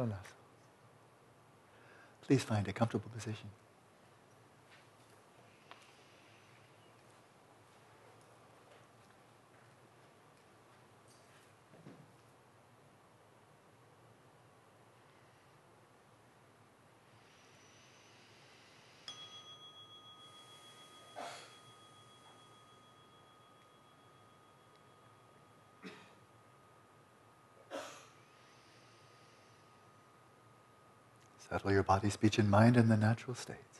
Konaso. Please find a comfortable position. Settle your body, speech, and mind in the natural states.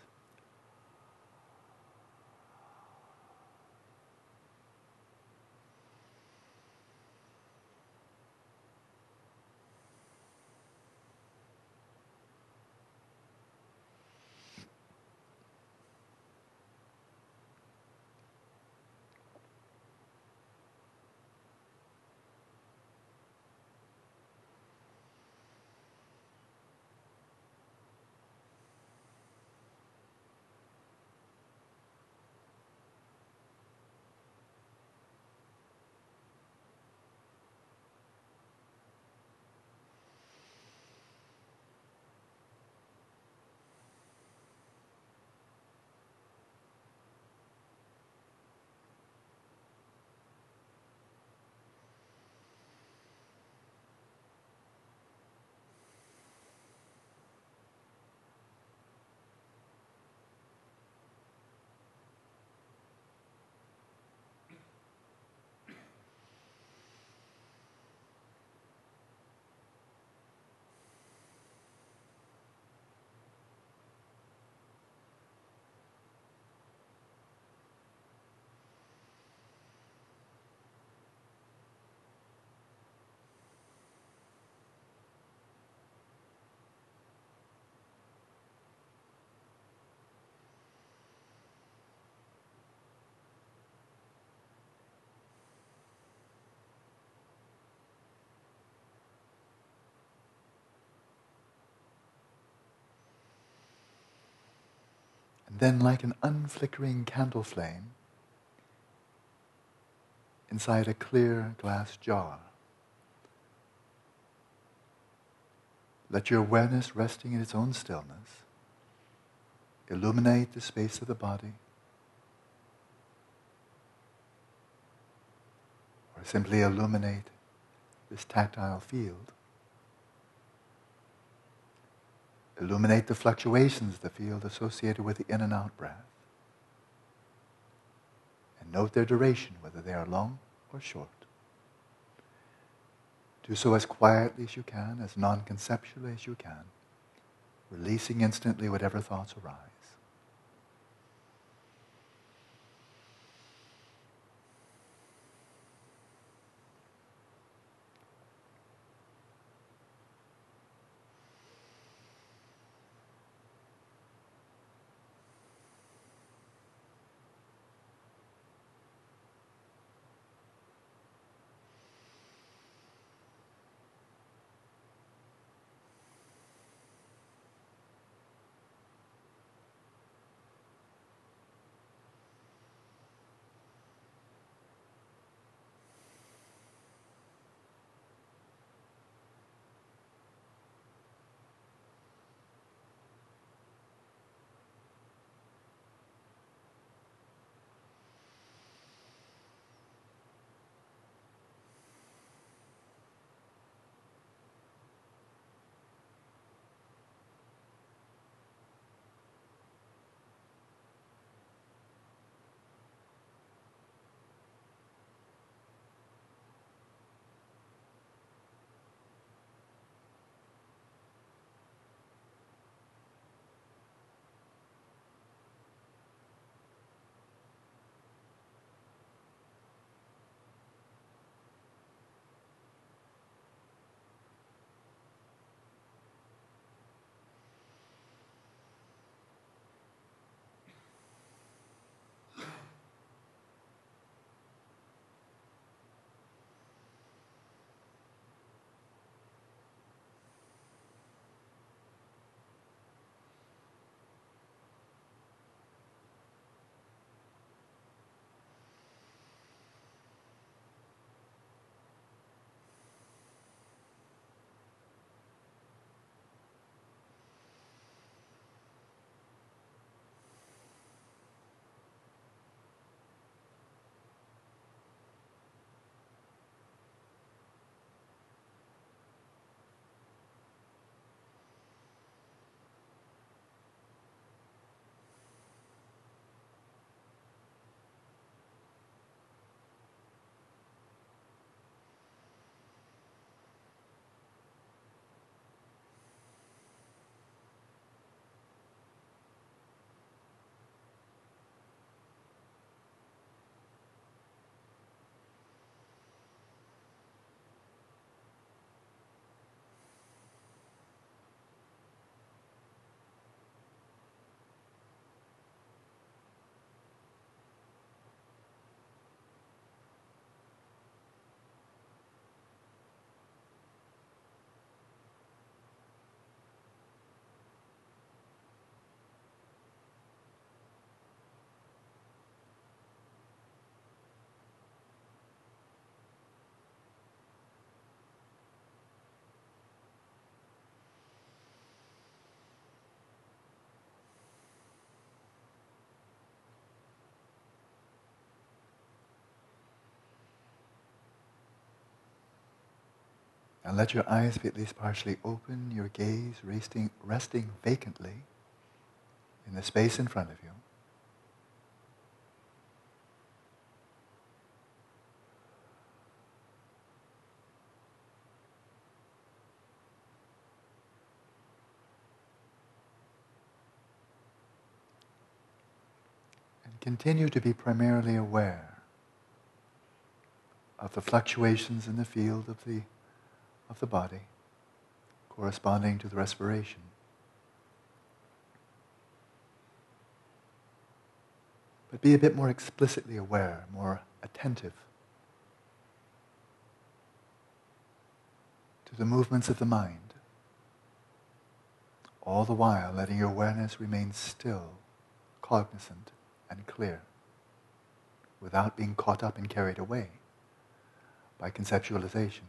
Then, like an unflickering candle flame, inside a clear glass jar, let your awareness resting in its own stillness illuminate the space of the body, or simply illuminate this tactile field. Illuminate the fluctuations the field associated with the in and out breath. And note their duration, whether they are long or short. Do so as quietly as you can, as non conceptually as you can, releasing instantly whatever thoughts arise. And let your eyes be at least partially open, your gaze resting, resting vacantly in the space in front of you. And continue to be primarily aware of the fluctuations in the field of the, of the body corresponding to the respiration. But be a bit more explicitly aware, more attentive to the movements of the mind, all the while letting your awareness remain still, cognizant, and clear, without being caught up and carried away by conceptualization.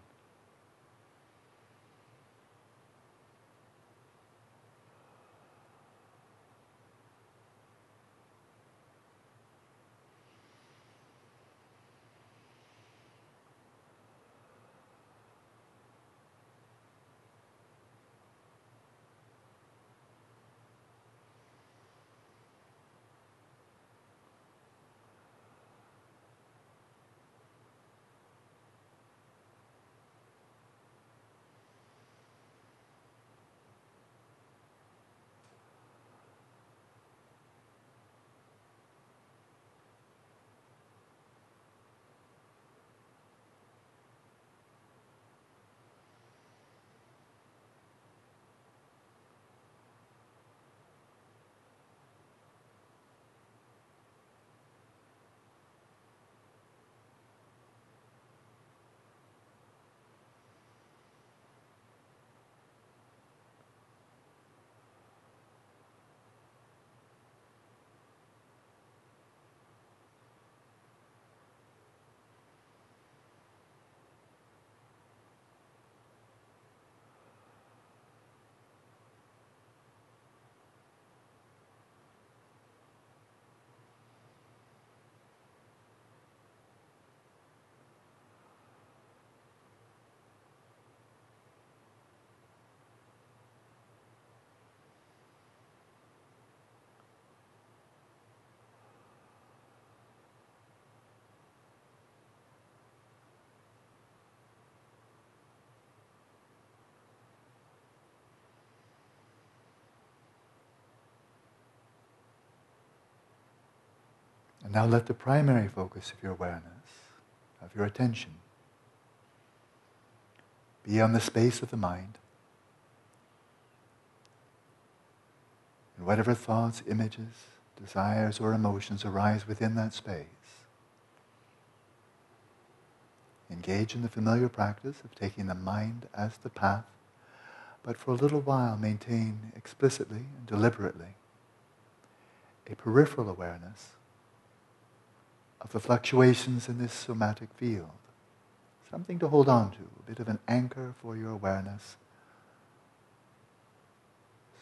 And now let the primary focus of your awareness, of your attention, be on the space of the mind. And whatever thoughts, images, desires, or emotions arise within that space, engage in the familiar practice of taking the mind as the path, but for a little while maintain explicitly and deliberately a peripheral awareness of the fluctuations in this somatic field. Something to hold on to, a bit of an anchor for your awareness.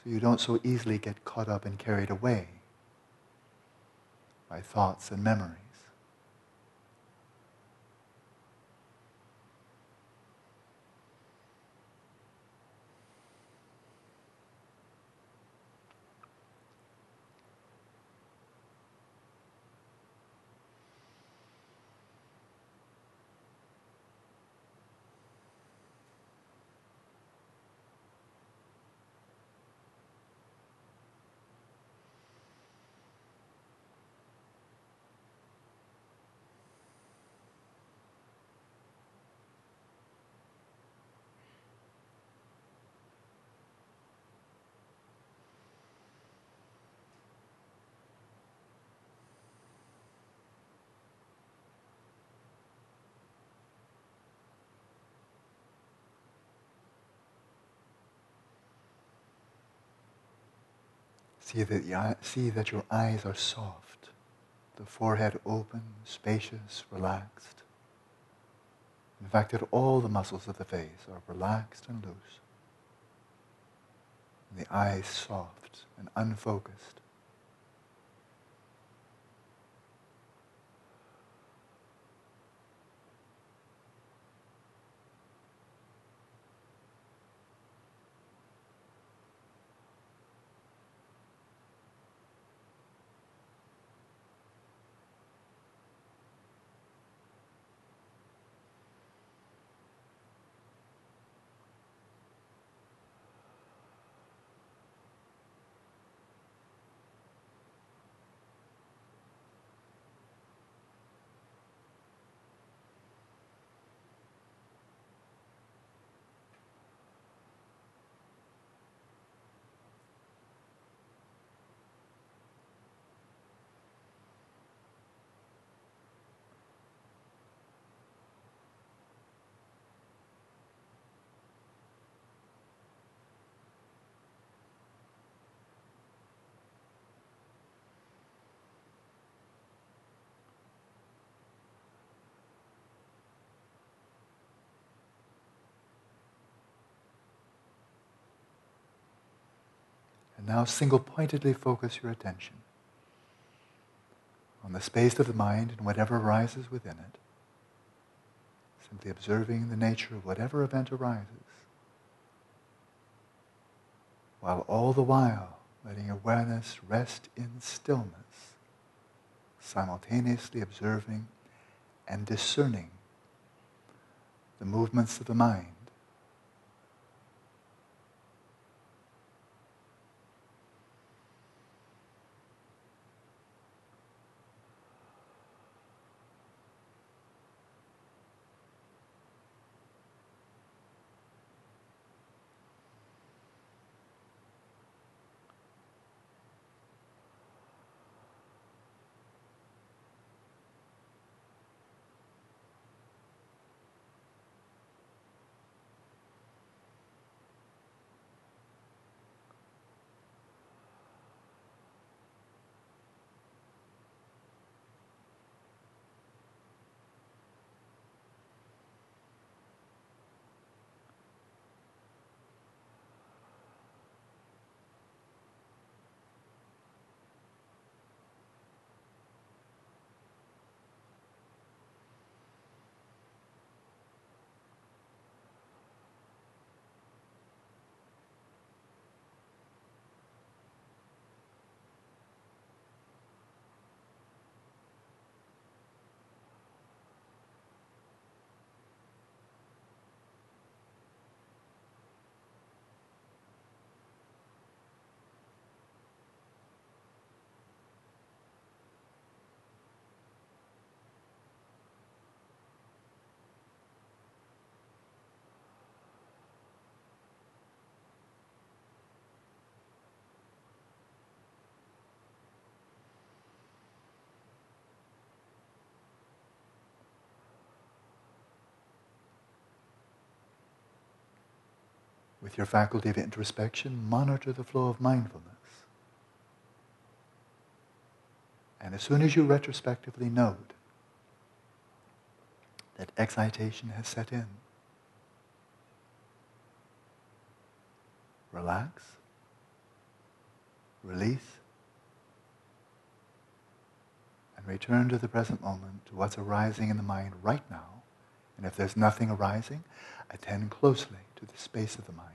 So you don't so easily get caught up and carried away by thoughts and memories. See that, see that your eyes are soft, the forehead open, spacious, relaxed. In fact, that all the muscles of the face are relaxed and loose. And the eyes soft and unfocused. Now single pointedly focus your attention on the space of the mind and whatever arises within it, simply observing the nature of whatever event arises, while all the while letting awareness rest in stillness, simultaneously observing and discerning the movements of the mind with your faculty of introspection, monitor the flow of mindfulness. And as soon as you retrospectively note that excitation has set in, relax, release, and return to the present moment, to what's arising in the mind right now. And if there's nothing arising, attend closely to the space of the mind.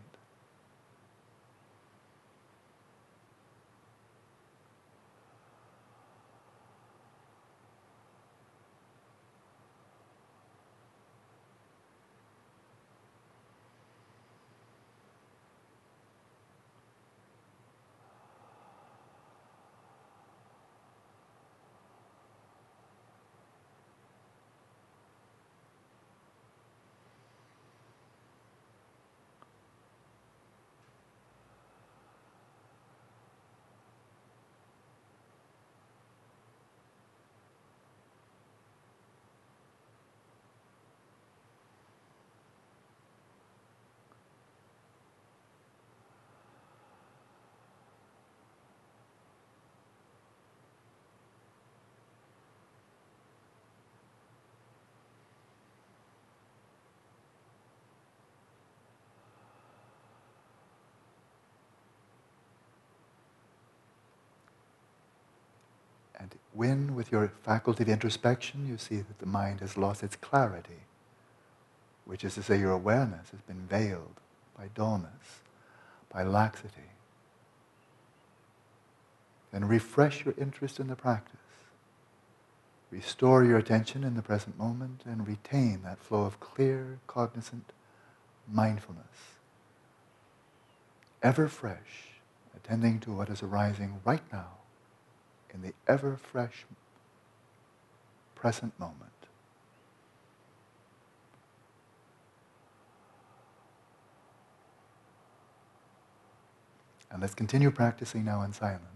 And when, with your faculty of introspection, you see that the mind has lost its clarity, which is to say, your awareness has been veiled by dullness, by laxity, then refresh your interest in the practice. Restore your attention in the present moment and retain that flow of clear, cognizant mindfulness. Ever fresh, attending to what is arising right now in the ever fresh present moment. And let's continue practicing now in silence.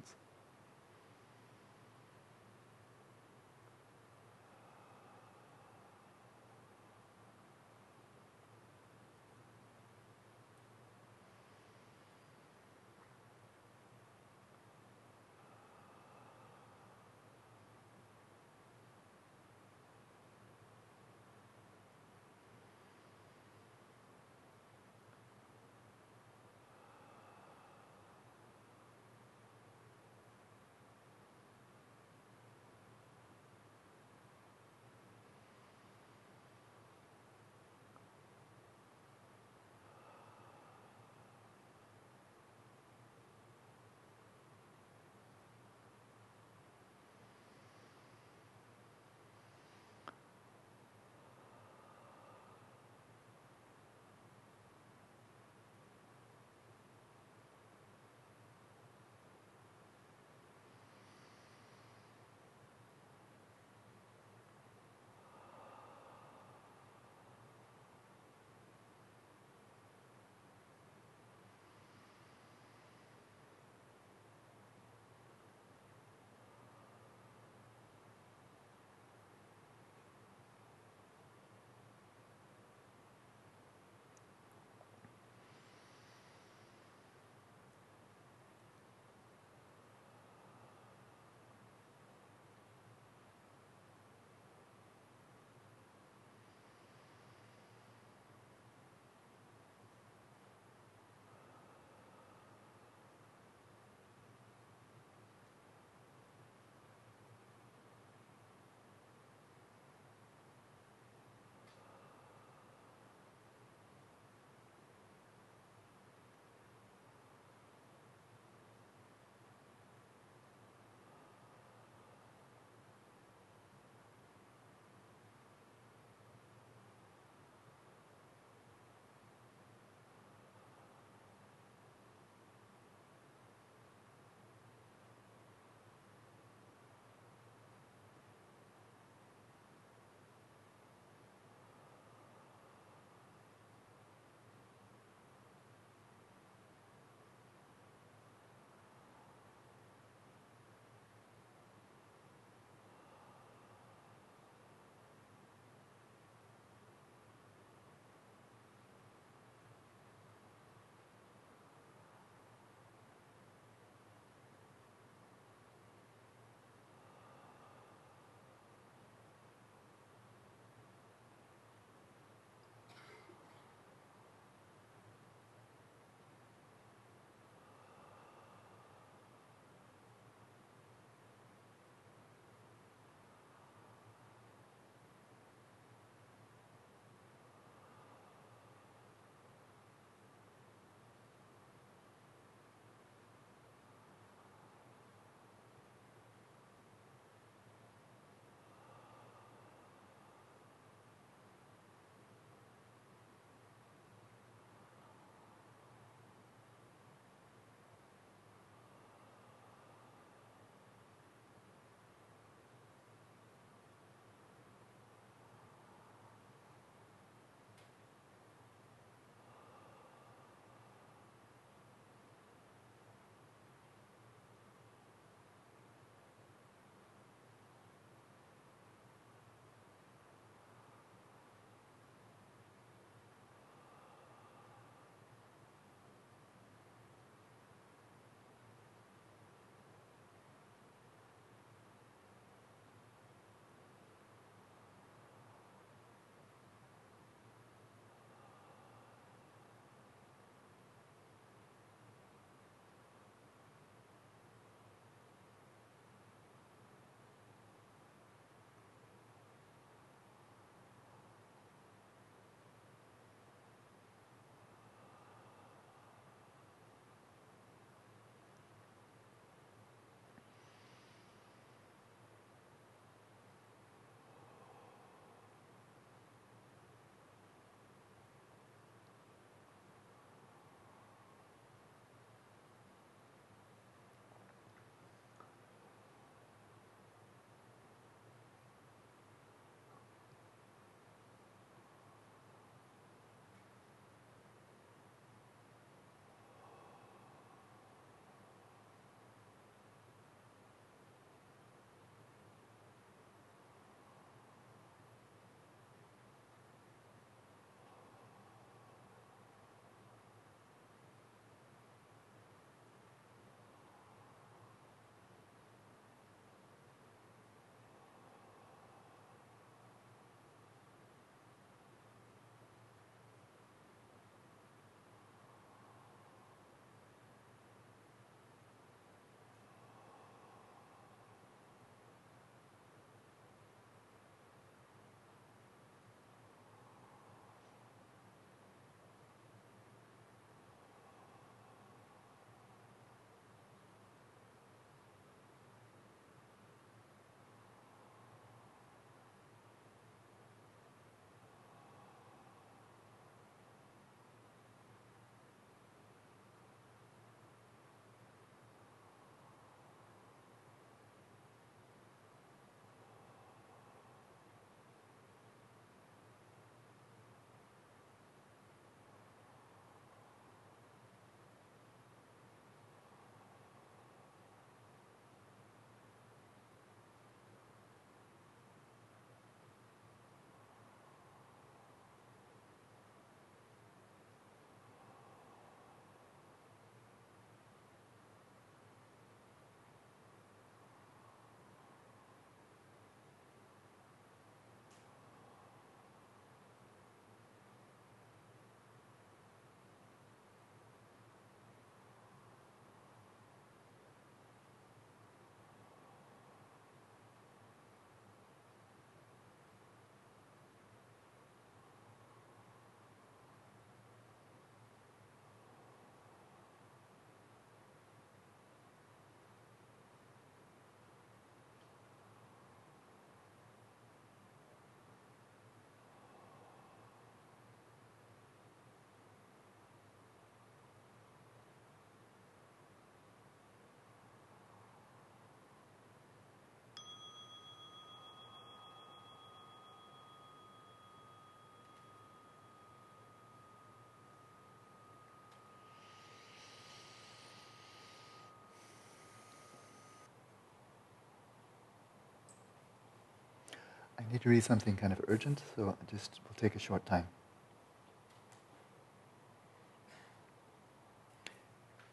I need to read something kind of urgent, so I just we'll take a short time.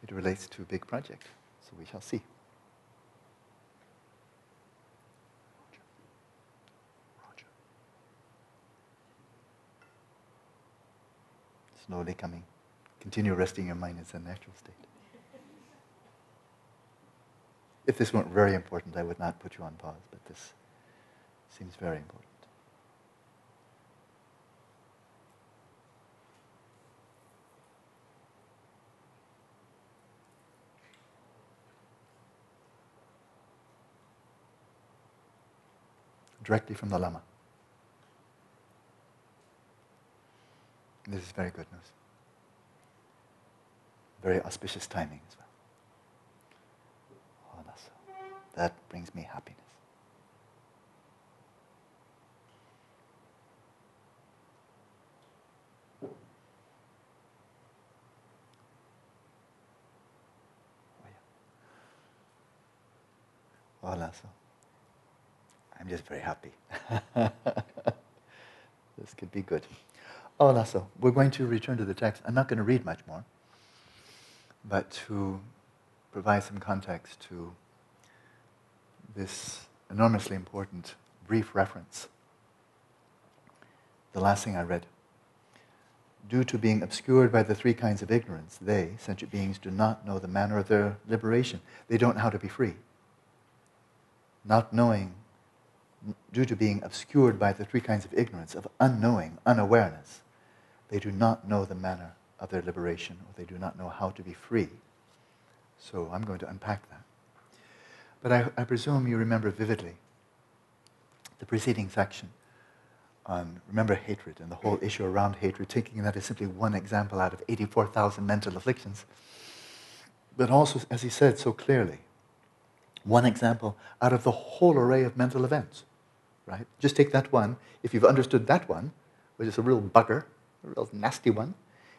It relates to a big project, so we shall see. Roger. Slowly coming. Continue resting your mind in a natural state. If this weren't very important, I would not put you on pause, but this seems very important. Directly from the Lama. This is very good news. Very auspicious timing as well. That brings me happiness. Voila, so I'm just very happy. this could be good. Oh, so we're going to return to the text. I'm not going to read much more, but to provide some context to this enormously important brief reference. The last thing I read. Due to being obscured by the three kinds of ignorance, they, sentient beings, do not know the manner of their liberation. They don't know how to be free. Not knowing, due to being obscured by the three kinds of ignorance, of unknowing, unawareness, they do not know the manner of their liberation, or they do not know how to be free. So I'm going to unpack that. But I, I presume you remember vividly the preceding section on, remember hatred and the whole issue around hatred, taking that as simply one example out of 84,000 mental afflictions. But also, as he said so clearly, one example out of the whole array of mental events, right? Just take that one. If you've understood that one, which is a real bugger, a real nasty one,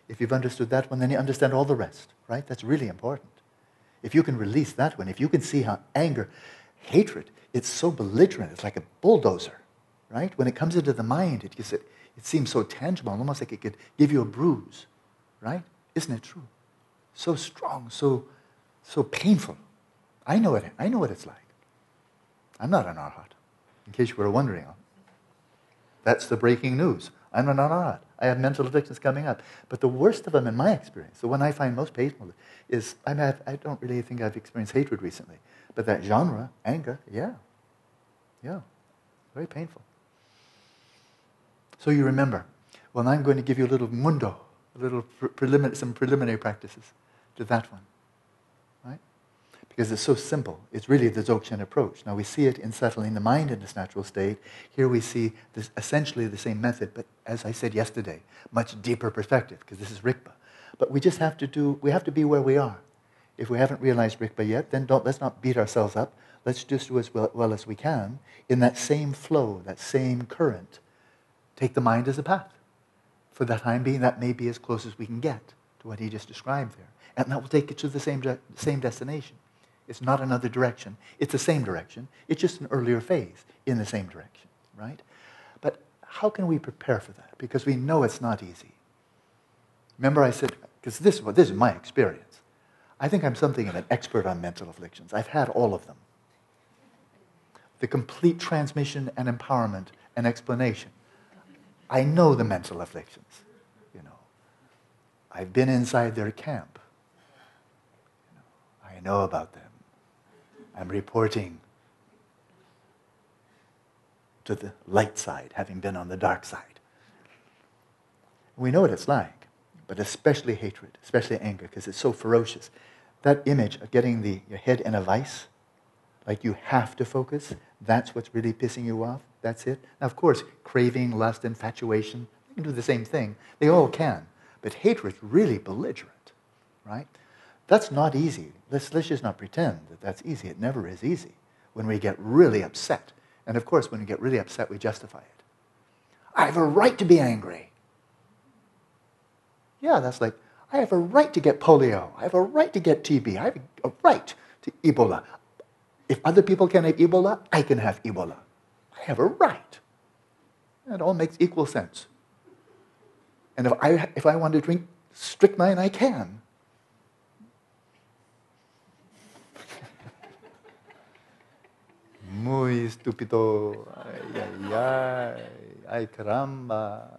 if you've understood that one, then you understand all the rest, right? That's really important. If you can release that one, if you can see how anger, hatred, it's so belligerent, it's like a bulldozer, right? When it comes into the mind, it, gets, it, it seems so tangible, almost like it could give you a bruise, right? Isn't it true? So strong, so, so painful. I know, it, I know what it's like. I'm not an arhat, in case you were wondering. That's the breaking news. I'm not an arhat. I have mental addictions coming up. But the worst of them, in my experience, the one I find most painful, is I, have, I don't really think I've experienced hatred recently. But that genre, anger, yeah. Yeah. Very painful. So you remember, well, I'm going to give you a little mundo, a little pre- some preliminary practices to that one because it's so simple. It's really the Dzogchen approach. Now we see it in settling the mind in its natural state. Here we see this, essentially the same method, but as I said yesterday, much deeper perspective, because this is Rigpa. But we just have to do, we have to be where we are. If we haven't realized Rigpa yet, then don't, let's not beat ourselves up. Let's just do as well, well as we can in that same flow, that same current. Take the mind as a path. For the time being, that may be as close as we can get to what he just described there. And that will take it to the same, same destination. It's not another direction. It's the same direction. It's just an earlier phase in the same direction, right? But how can we prepare for that? Because we know it's not easy. Remember, I said, because this, well, this is my experience. I think I'm something of an expert on mental afflictions. I've had all of them. The complete transmission and empowerment and explanation. I know the mental afflictions, you know. I've been inside their camp. You know, I know about them. I'm reporting to the light side, having been on the dark side. We know what it's like, but especially hatred, especially anger, because it's so ferocious. That image of getting the, your head in a vice, like you have to focus, that's what's really pissing you off. That's it. Now, of course, craving, lust, infatuation, they can do the same thing. They all can. But hatred is really belligerent, right? That's not easy. Let's, let's just not pretend that that's easy. It never is easy when we get really upset. And of course, when we get really upset, we justify it. I have a right to be angry. Yeah, that's like, I have a right to get polio. I have a right to get TB. I have a right to Ebola. If other people can have Ebola, I can have Ebola. I have a right. It all makes equal sense. And if I, if I want to drink strychnine, I can. Muy estúpido. Ay, ay, ay. Ay, caramba.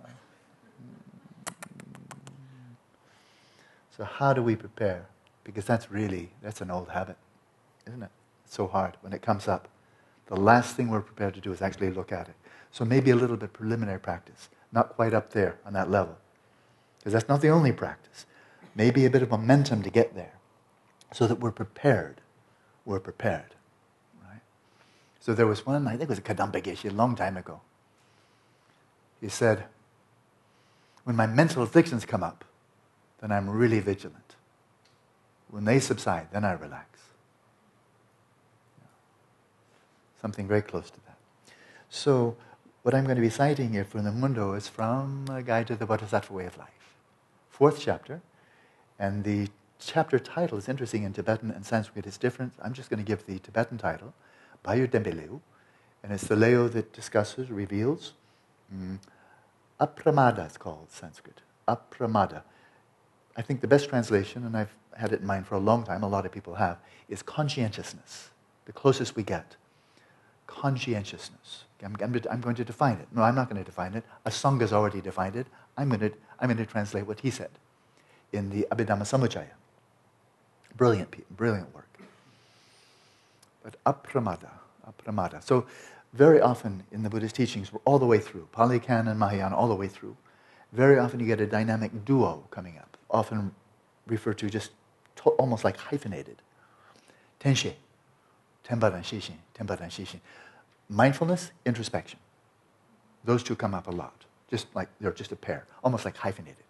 So how do we prepare? Because that's really, that's an old habit, isn't it? It's so hard when it comes up. The last thing we're prepared to do is actually look at it. So maybe a little bit of preliminary practice, not quite up there on that level. Because that's not the only practice. Maybe a bit of momentum to get there so that we're prepared. We're prepared. So there was one, I think it was a Kadampa Geshe a long time ago. He said, When my mental afflictions come up, then I'm really vigilant. When they subside, then I relax. Something very close to that. So, what I'm going to be citing here from the Mundo is from a Guide to the Bodhisattva Way of Life, fourth chapter. And the chapter title is interesting in Tibetan and Sanskrit. It's different. I'm just going to give the Tibetan title, Bayu Dembeleu. And it's the Leo that discusses, reveals. Mm, apramada, it's called Sanskrit. Apramada. I think the best translation, and I've had it in mind for a long time, a lot of people have, is conscientiousness. The closest we get. Conscientiousness. I'm, I'm, going to define it. No, I'm not going to define it. A Asanga's already defined it. I'm going to, I'm going to translate what he said in the Abhidharma Samuccaya. Brilliant, brilliant work. But apramada, apramada. So very often in the Buddhist teachings, all the way through, Pali Canon, Mahayana, all the way through, very often you get a dynamic duo coming up often referred to just to, almost like hyphenated. Tenshe, tenparan shishin, tenparan shishin. Mindfulness, introspection. Those two come up a lot, just like they're just a pair, almost like hyphenated.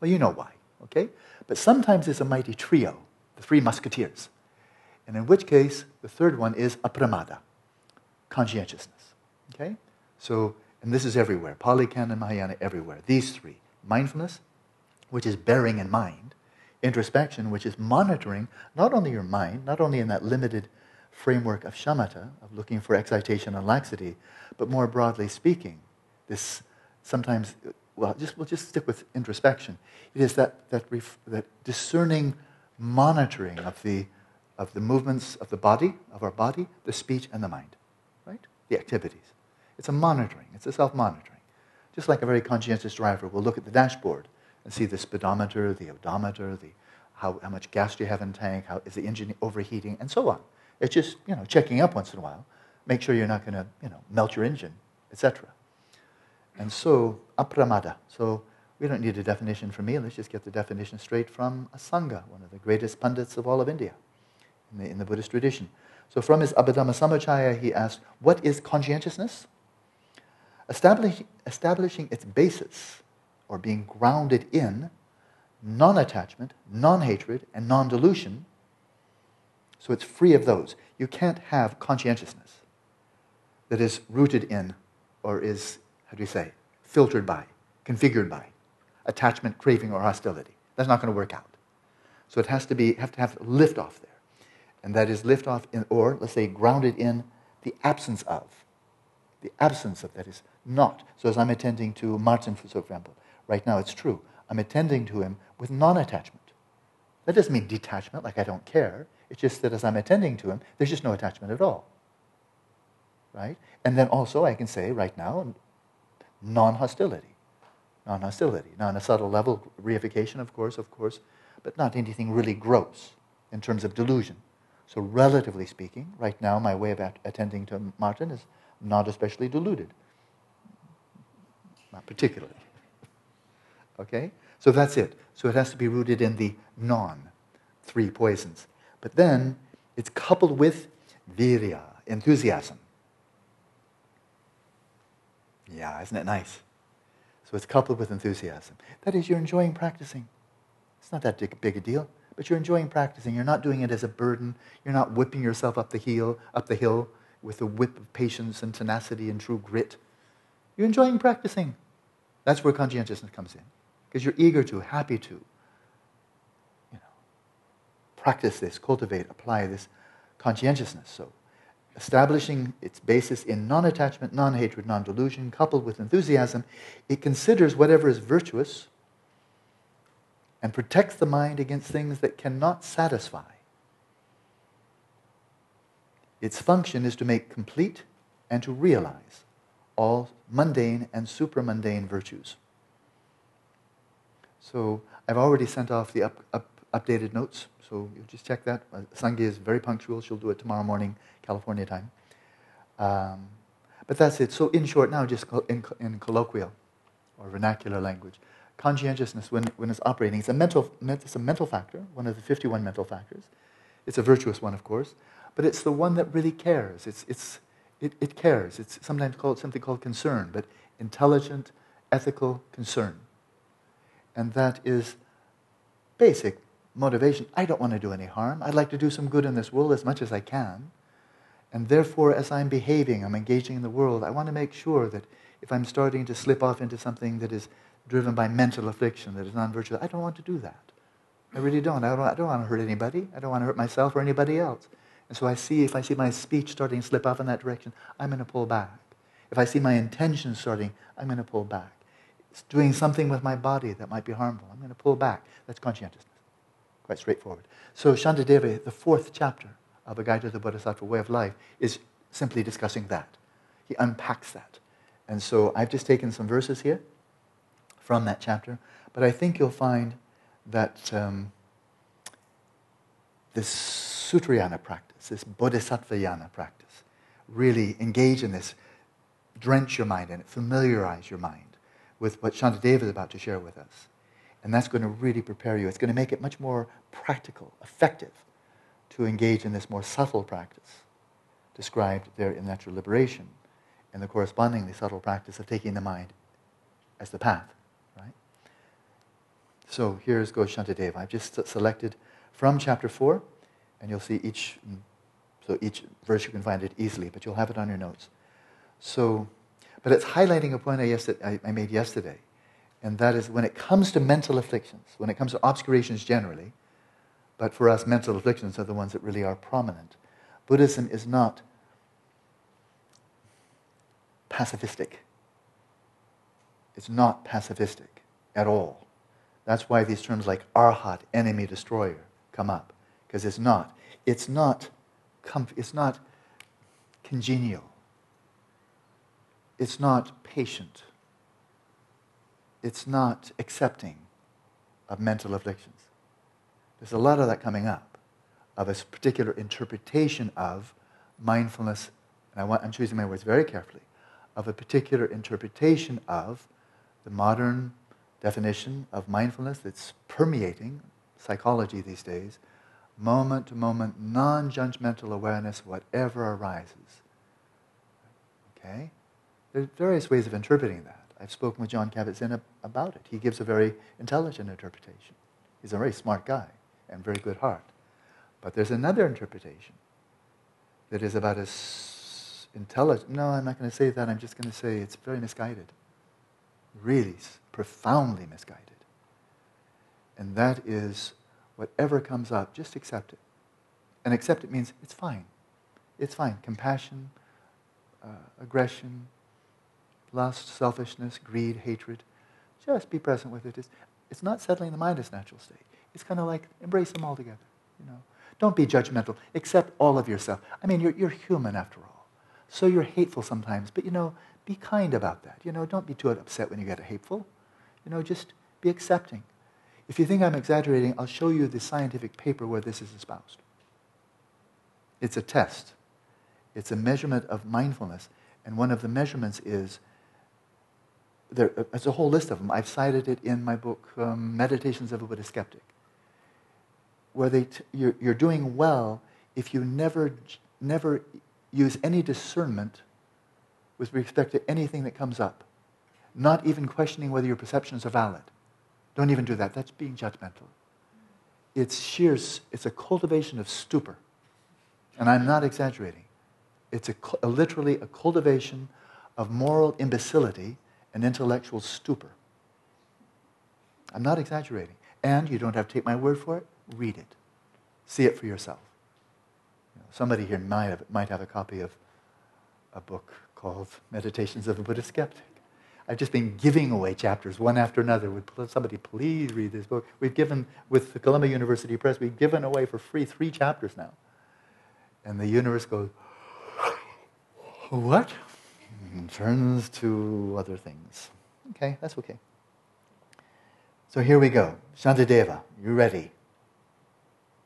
Well, you know why, okay? But sometimes it's a mighty trio, the three musketeers. And in which case, the third one is apramada, conscientiousness, okay? So, and this is everywhere, Pali Canon, Mahayana, everywhere. These three, mindfulness, which is bearing in mind, introspection, which is monitoring not only your mind, not only in that limited framework of shamatha, of looking for excitation and laxity, but more broadly speaking, this sometimes, well, just, we'll just stick with introspection. It is that, that, ref, that discerning monitoring of the, of the movements of the body, of our body, the speech, and the mind, right? The activities. It's a monitoring, it's a self monitoring. Just like a very conscientious driver will look at the dashboard and see the speedometer, the odometer, the, how, how much gas do you have in tank, how is the engine overheating, and so on. It's just, you know, checking up once in a while. Make sure you're not going to, you know, melt your engine, etc. And so, apramada. So we don't need a definition from me. Let's just get the definition straight from Asanga, one of the greatest pundits of all of India in the, in the Buddhist tradition. So from his Abhidharma Samuccaya, he asked, what is conscientiousness? Establish, establishing its basis or being grounded in non attachment, non hatred, and non delusion. So it's free of those. You can't have conscientiousness that is rooted in or is, how do you say, filtered by, configured by attachment, craving, or hostility. That's not going to work out. So it has to be, have to have lift off there. And that is lift off in, or let's say grounded in the absence of. The absence of that is not. So as I'm attending to Martin, for example, Right now, it's true. I'm attending to him with non attachment. That doesn't mean detachment, like I don't care. It's just that as I'm attending to him, there's just no attachment at all. Right? And then also, I can say right now, non hostility. Non hostility. Now, on a subtle level, reification, of course, of course, but not anything really gross in terms of delusion. So, relatively speaking, right now, my way of attending to Martin is not especially diluted. Not particularly. Okay? So that's it. So it has to be rooted in the non, three poisons. But then it's coupled with virya, enthusiasm. Yeah, isn't it nice? So it's coupled with enthusiasm. That is, you're enjoying practicing. It's not that big a deal, but you're enjoying practicing. You're not doing it as a burden. You're not whipping yourself up the hill, up the hill with a whip of patience and tenacity and true grit. You're enjoying practicing. That's where conscientiousness comes in because you're eager to, happy to, you know, practice this, cultivate, apply this conscientiousness. So, establishing its basis in non attachment, non hatred, non delusion, coupled with enthusiasm, it considers whatever is virtuous and protects the mind against things that cannot satisfy. Its function is to make complete and to realize all mundane and supramundane virtues. So I've already sent off the up, up, updated notes, so you'll just check that. Uh, is very punctual. She'll do it tomorrow morning, California time. Um, but that's it. So in short now, just in, in colloquial or vernacular language, conscientiousness, when, when it's operating, it's a, mental, it's a mental factor, one of the 51 mental factors. It's a virtuous one, of course, but it's the one that really cares. It's, it's, it, it cares. It's sometimes called something called concern, but intelligent, ethical concern. And that is basic motivation. I don't want to do any harm. I'd like to do some good in this world as much as I can. And therefore, as I'm behaving, I'm engaging in the world, I want to make sure that if I'm starting to slip off into something that is driven by mental affliction, that is non virtuous, I don't want to do that. I really don't. I don't, I don't want to hurt anybody. I don't want to hurt myself or anybody else. And so I see, if I see my speech starting to slip off in that direction, I'm going to pull back. If I see my intention starting, I'm going to pull back. It's doing something with my body that might be harmful. I'm going to pull back. That's conscientiousness. Quite straightforward. So Shantideva, the fourth chapter of A Guide to the Bodhisattva Way of Life, is simply discussing that. He unpacks that. And so I've just taken some verses here from that chapter, but I think you'll find that um, this Sutrayana practice, this Bodhisattvayana practice, really engage in this, drench your mind in it, familiarize your mind with what Shantideva is about to share with us. And that's going to really prepare you. It's going to make it much more practical, effective to engage in this more subtle practice described there in natural liberation and the correspondingly subtle practice of taking the mind as the path. So here's goes Shantideva. I've just selected from chapter 4, and you'll see each, mm, so each verse you can find it easily, but you'll have it on your notes. So, but it's highlighting a point I, I made yesterday, and that is when it comes to mental afflictions, when it comes to obscurations generally, but for us, mental afflictions are the ones that really are prominent. Buddhism is not pacifistic. It's not pacifistic at all. That's why these terms like arhat, enemy destroyer, come up. Because it's not. It's not, it's not congenial. It's not patient. It's not accepting of mental afflictions. There's a lot of that coming up, of a particular interpretation of mindfulness, and I want, I'm choosing my words very carefully, of a particular interpretation of the modern definition of mindfulness that's permeating psychology these days moment to moment, non judgmental awareness, whatever arises. Okay? There are various ways of interpreting that. I've spoken with Jon Kabat-Zinn about it. He gives a very intelligent interpretation. He's a very smart guy and very good heart. But there's another interpretation that is about as intelligent. No, I'm not going to say that. I'm just going to say it's very misguided. Really profoundly misguided. And that is whatever comes up, just accept it. And accept it means it's fine. It's fine. Compassion, uh, aggression, lust, selfishness, greed, hatred. Just be present with it. It's, it's not settling the mind as natural state. It's kind of like embrace them all together. You know, don't be judgmental. Accept all of yourself. I mean, you're, you're human after all. So you're hateful sometimes, but you know, be kind about that. You know, don't be too upset when you get hateful. You know, just be accepting. If you think I'm exaggerating, I'll show you the scientific paper where this is espoused. It's a test. It's a measurement of mindfulness. And one of the measurements is there, it's a whole list of them. I've cited it in my book, um, Meditations of a Buddhist Skeptic, where they t- you're, you're doing well if you never, never use any discernment with respect to anything that comes up not even questioning whether your perceptions are valid. Don't even do that. That's being judgmental. It's sheer, it's a cultivation of stupor. And I'm not exaggerating. It's a, a, literally a cultivation of moral imbecility and intellectual stupor. I'm not exaggerating. And you don't have to take my word for it. Read it. See it for yourself. You know, somebody here might have, might have a copy of a book called Meditations of a Buddhist Skeptic. I've just been giving away chapters one after another. Would somebody please read this book? We've given, with the Columbia University Press, we've given away for free three chapters now. And the universe goes, What? And turns to other things. Okay, that's okay. So here we go. Shantideva, you ready?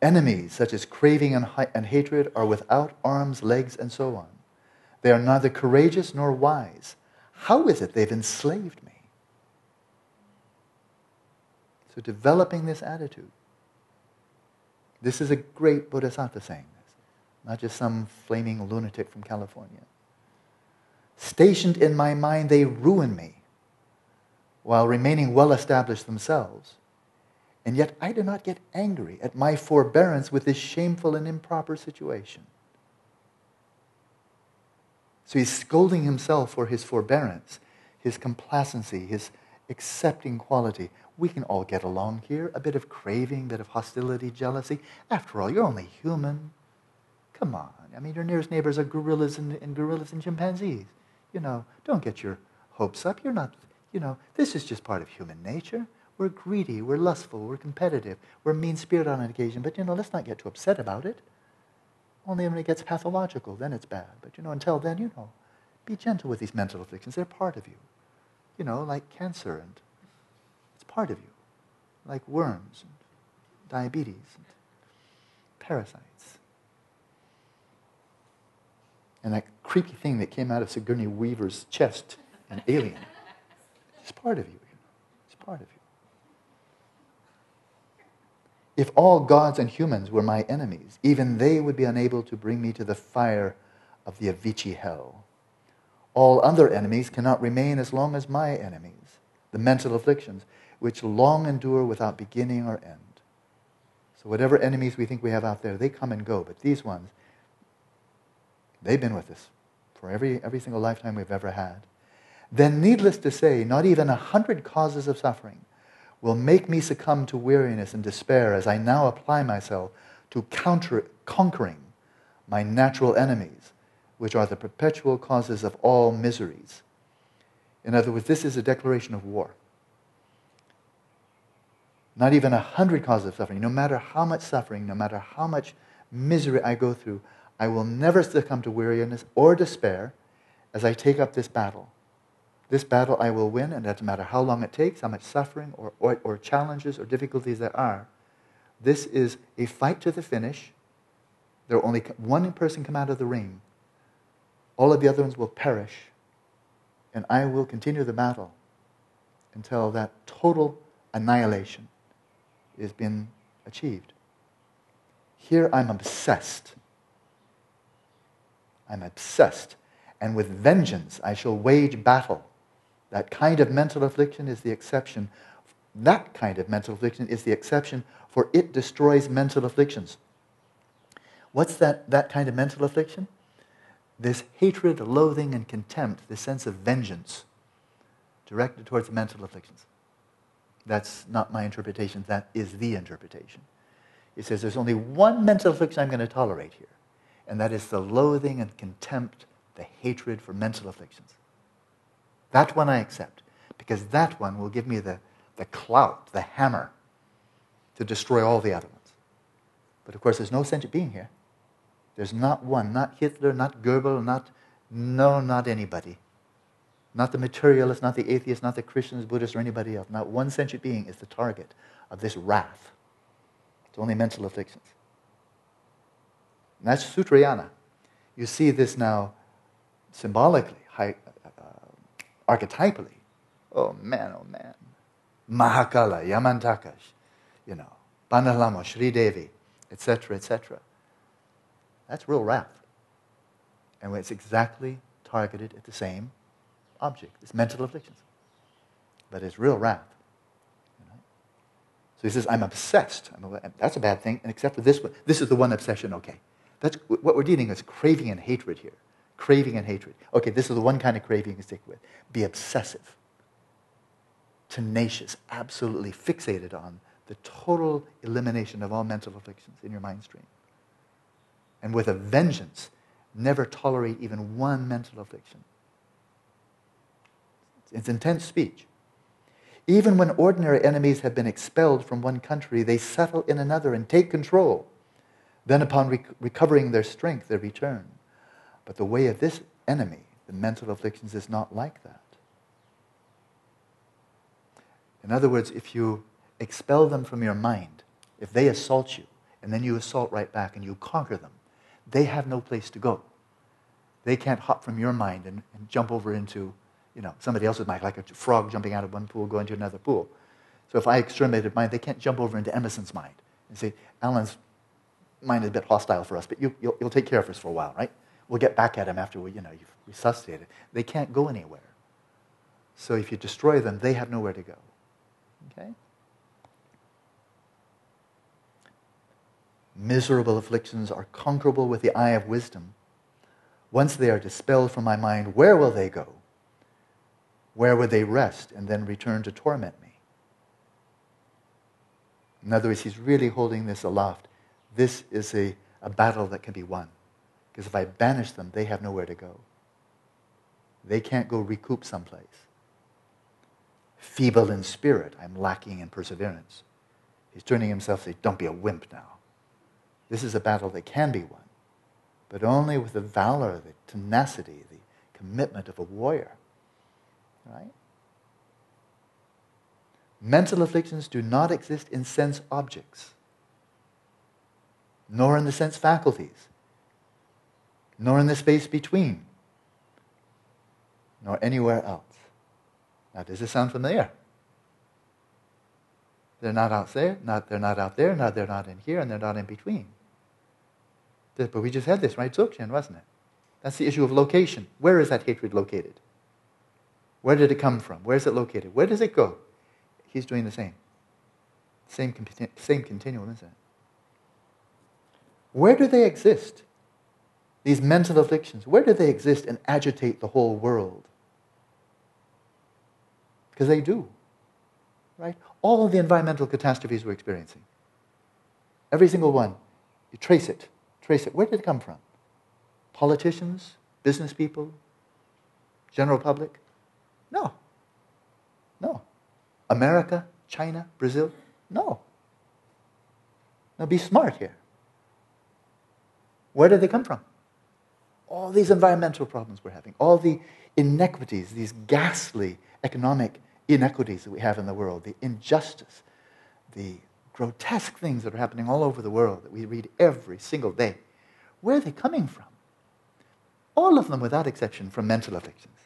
Enemies such as craving and, and hatred are without arms, legs, and so on. They are neither courageous nor wise. How is it they've enslaved me? So, developing this attitude. This is a great bodhisattva saying this, not just some flaming lunatic from California. Stationed in my mind, they ruin me while remaining well established themselves. And yet I do not get angry at my forbearance with this shameful and improper situation. So he's scolding himself for his forbearance, his complacency, his accepting quality. We can all get along here. A bit of craving, a bit of hostility, jealousy. After all, you're only human. Come on. I mean, your nearest neighbors are gorillas and, and gorillas and chimpanzees. You know, don't get your hopes up. You're not, you know, this is just part of human nature. We're greedy, we're lustful, we're competitive, we're mean spirited on occasion, but you know, let's not get too upset about it. Only when it gets pathological, then it's bad. But you know, until then, you know, be gentle with these mental afflictions. They're part of you. You know, like cancer and it's part of you. Like worms and diabetes and parasites. And that creepy thing that came out of Sigourney Weaver's chest, an alien. It's part of you. you know. It's part of you. If all gods and humans were my enemies, even they would be unable to bring me to the fire of the Avici hell. All other enemies cannot remain as long as my enemies, the mental afflictions, which long endure without beginning or end. So, whatever enemies we think we have out there, they come and go. But these ones, they've been with us for every, every single lifetime we've ever had. Then, needless to say, not even a hundred causes of suffering will make me succumb to weariness and despair as I now apply myself to counter, conquering my natural enemies, which are the perpetual causes of all miseries. In other words, this is a declaration of war. Not even a hundred causes of suffering. No matter how much suffering, no matter how much misery I go through, I will never succumb to weariness or despair as I take up this battle. This battle I will win, and it doesn't matter how long it takes, how much suffering or, or, or challenges or difficulties there are. This is a fight to the finish. There will only one person come out of the ring. All of the other ones will perish, and I will continue the battle until that total annihilation has been achieved. Here I'm obsessed. I'm obsessed. And with vengeance I shall wage battle that kind of mental affliction is the exception. That kind of mental affliction is the exception, for it destroys mental afflictions. What's that, that kind of mental affliction? This hatred, loathing, and contempt, this sense of vengeance directed towards mental afflictions. That's not my interpretation, that is the interpretation. It says there's only one mental affliction I'm going to tolerate here, and that is the loathing and contempt, the hatred for mental afflictions. That one I accept because that one will give me the, the clout, the hammer to destroy all the other ones. But of course, there's no sentient being here. There's not one, not Hitler, not Goebbels, not, no, not anybody. Not the materialist, not the atheist, not the Christians, Buddhists, or anybody else. Not one sentient being is the target of this wrath. It's only mental afflictions. And that's Sutrayana. You see this now symbolically, archetypally. Oh man, oh man. Mahakala, Yamantakash, you know, Bandhalama, Sri Devi, etc., etc. That's real wrath. And it's exactly targeted at the same object. It's mental afflictions. But it's real wrath. You know? So he says, I'm obsessed. I'm, that's a bad thing, and except for this one. This is the one obsession, okay. That's what we're dealing with is craving and hatred here. Craving and hatred. Okay, this is the one kind of craving you stick with. Be obsessive, tenacious, absolutely fixated on the total elimination of all mental afflictions in your mind stream. and with a vengeance, never tolerate even one mental affliction. It's intense speech. Even when ordinary enemies have been expelled from one country, they settle in another and take control. Then, upon rec- recovering their strength, they return. But the way of this enemy, the mental afflictions, is not like that. In other words, if you expel them from your mind, if they assault you, and then you assault right back and you conquer them, they have no place to go. They can't hop from your mind and, and jump over into you know, somebody else's mind, like a frog jumping out of one pool, going to another pool. So if I exterminated mine, they can't jump over into Emerson's mind and say, Alan's mind is a bit hostile for us, but you, will you'll take care of us for a while, right? We'll get back at them after we, you know, you've resuscitated. They can't go anywhere. So if you destroy them, they have nowhere to go. Okay? Miserable afflictions are conquerable with the eye of wisdom. Once they are dispelled from my mind, where will they go? Where would they rest and then return to torment me? In other words, he's really holding this aloft. This is a, a battle that can be won. Because if I banish them, they have nowhere to go. They can't go recoup someplace. Feeble in spirit, I'm lacking in perseverance. He's turning himself say, Don't be a wimp now. This is a battle that can be won, but only with the valor, the tenacity, the commitment of a warrior. Right? Mental afflictions do not exist in sense objects, nor in the sense faculties, nor in the space between, nor anywhere else. Now, does this sound familiar? They're not out there, not, they're not out there, not, they're not in here, and they're not in between. But we just had this, right? Dzogchen, wasn't it? That's the issue of location. Where is that hatred located? Where did it come from? Where is it located? Where does it go? He's doing the same. Same, same continuum, isn't it? Where do they exist? These mental afflictions, where do they exist and agitate the whole world? Because they do. Right? All the environmental catastrophes we're experiencing. Every single one. You trace it. Trace it. Where did it come from? Politicians, business people, general public? No. No. America, China, Brazil? No. Now be smart here. Where did they come from? All these environmental problems we're having, all the inequities, these ghastly economic inequities that we have in the world, the injustice, the grotesque things that are happening all over the world that we read every single day. Where are they coming from? All of them, without exception, from mental afflictions.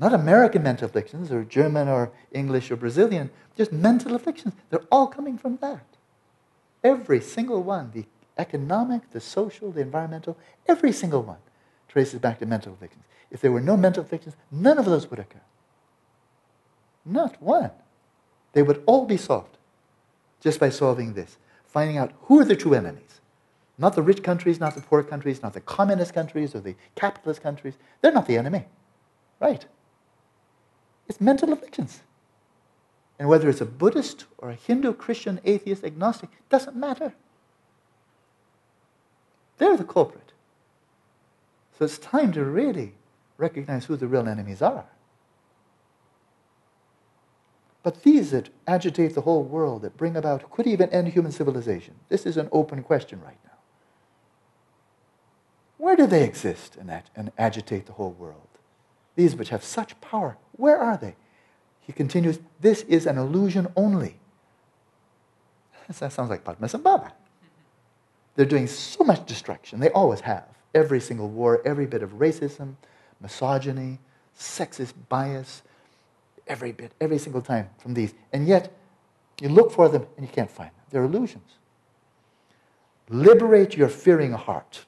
Not American mental afflictions or German or English or Brazilian, just mental afflictions. They're all coming from that. Every single one, the economic, the social, the environmental, every single one traces back to mental afflictions. If there were no mental afflictions, none of those would occur. Not one. They would all be solved just by solving this, finding out who are the true enemies. Not the rich countries, not the poor countries, not the communist countries or the capitalist countries. They're not the enemy. Right? It's mental afflictions. And whether it's a Buddhist or a Hindu, Christian, atheist, agnostic, doesn't matter. They're the culprit. So it's time to really recognize who the real enemies are. But these that agitate the whole world, that bring about, could even end human civilization, this is an open question right now. Where do they exist and, and agitate the whole world? these which have such power, where are they? He continues, this is an illusion only. That sounds like Padmasambhava. They're doing so much destruction. They always have. Every single war, every bit of racism, misogyny, sexist bias, every bit, every single time from these. And yet, you look for them and you can't find them. They're illusions. Liberate your fearing heart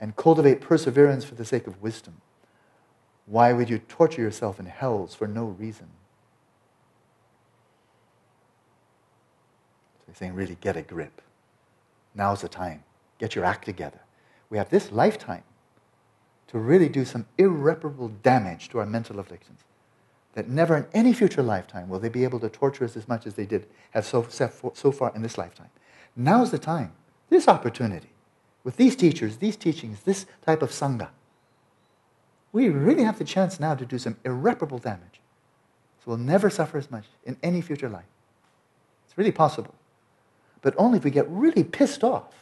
and cultivate perseverance for the sake of wisdom. Why would you torture yourself in hells for no reason? So he's saying, really get a grip. Now's the time. Get your act together. We have this lifetime to really do some irreparable damage to our mental afflictions. That never in any future lifetime will they be able to torture us as much as they did have so, so far in this lifetime. Now's the time this opportunity, with these teachers, these teachings, this type of Sangha, we really have the chance now to do some irreparable damage. So we'll never suffer as much in any future life. It's really possible. But only if we get really pissed off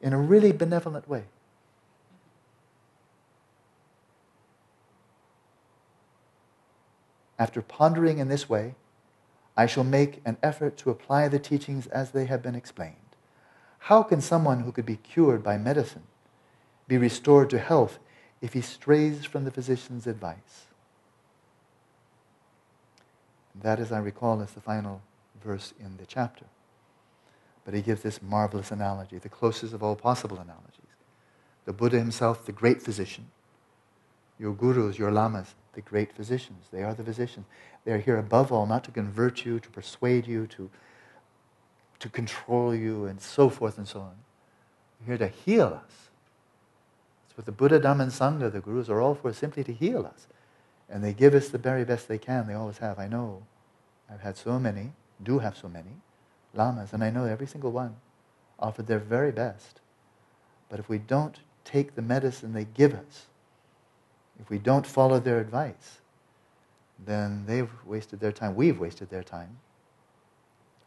in a really benevolent way. After pondering in this way, I shall make an effort to apply the teachings as they have been explained. How can someone who could be cured by medicine be restored to health if he strays from the physician's advice? That, as I recall, is the final verse in the chapter. But he gives this marvelous analogy, the closest of all possible analogies. The Buddha himself, the great physician, your gurus, your lamas, the great physicians. They are the physicians. They are here above all not to convert you, to persuade you, to, to control you, and so forth and so on. They're here to heal us. That's what the Buddha, Dhamma, and Sangha, the gurus, are all for, simply to heal us. And they give us the very best they can. They always have. I know. I've had so many, do have so many, lamas, and I know every single one offered their very best. But if we don't take the medicine they give us, if we don't follow their advice, then they've wasted their time. We've wasted their time.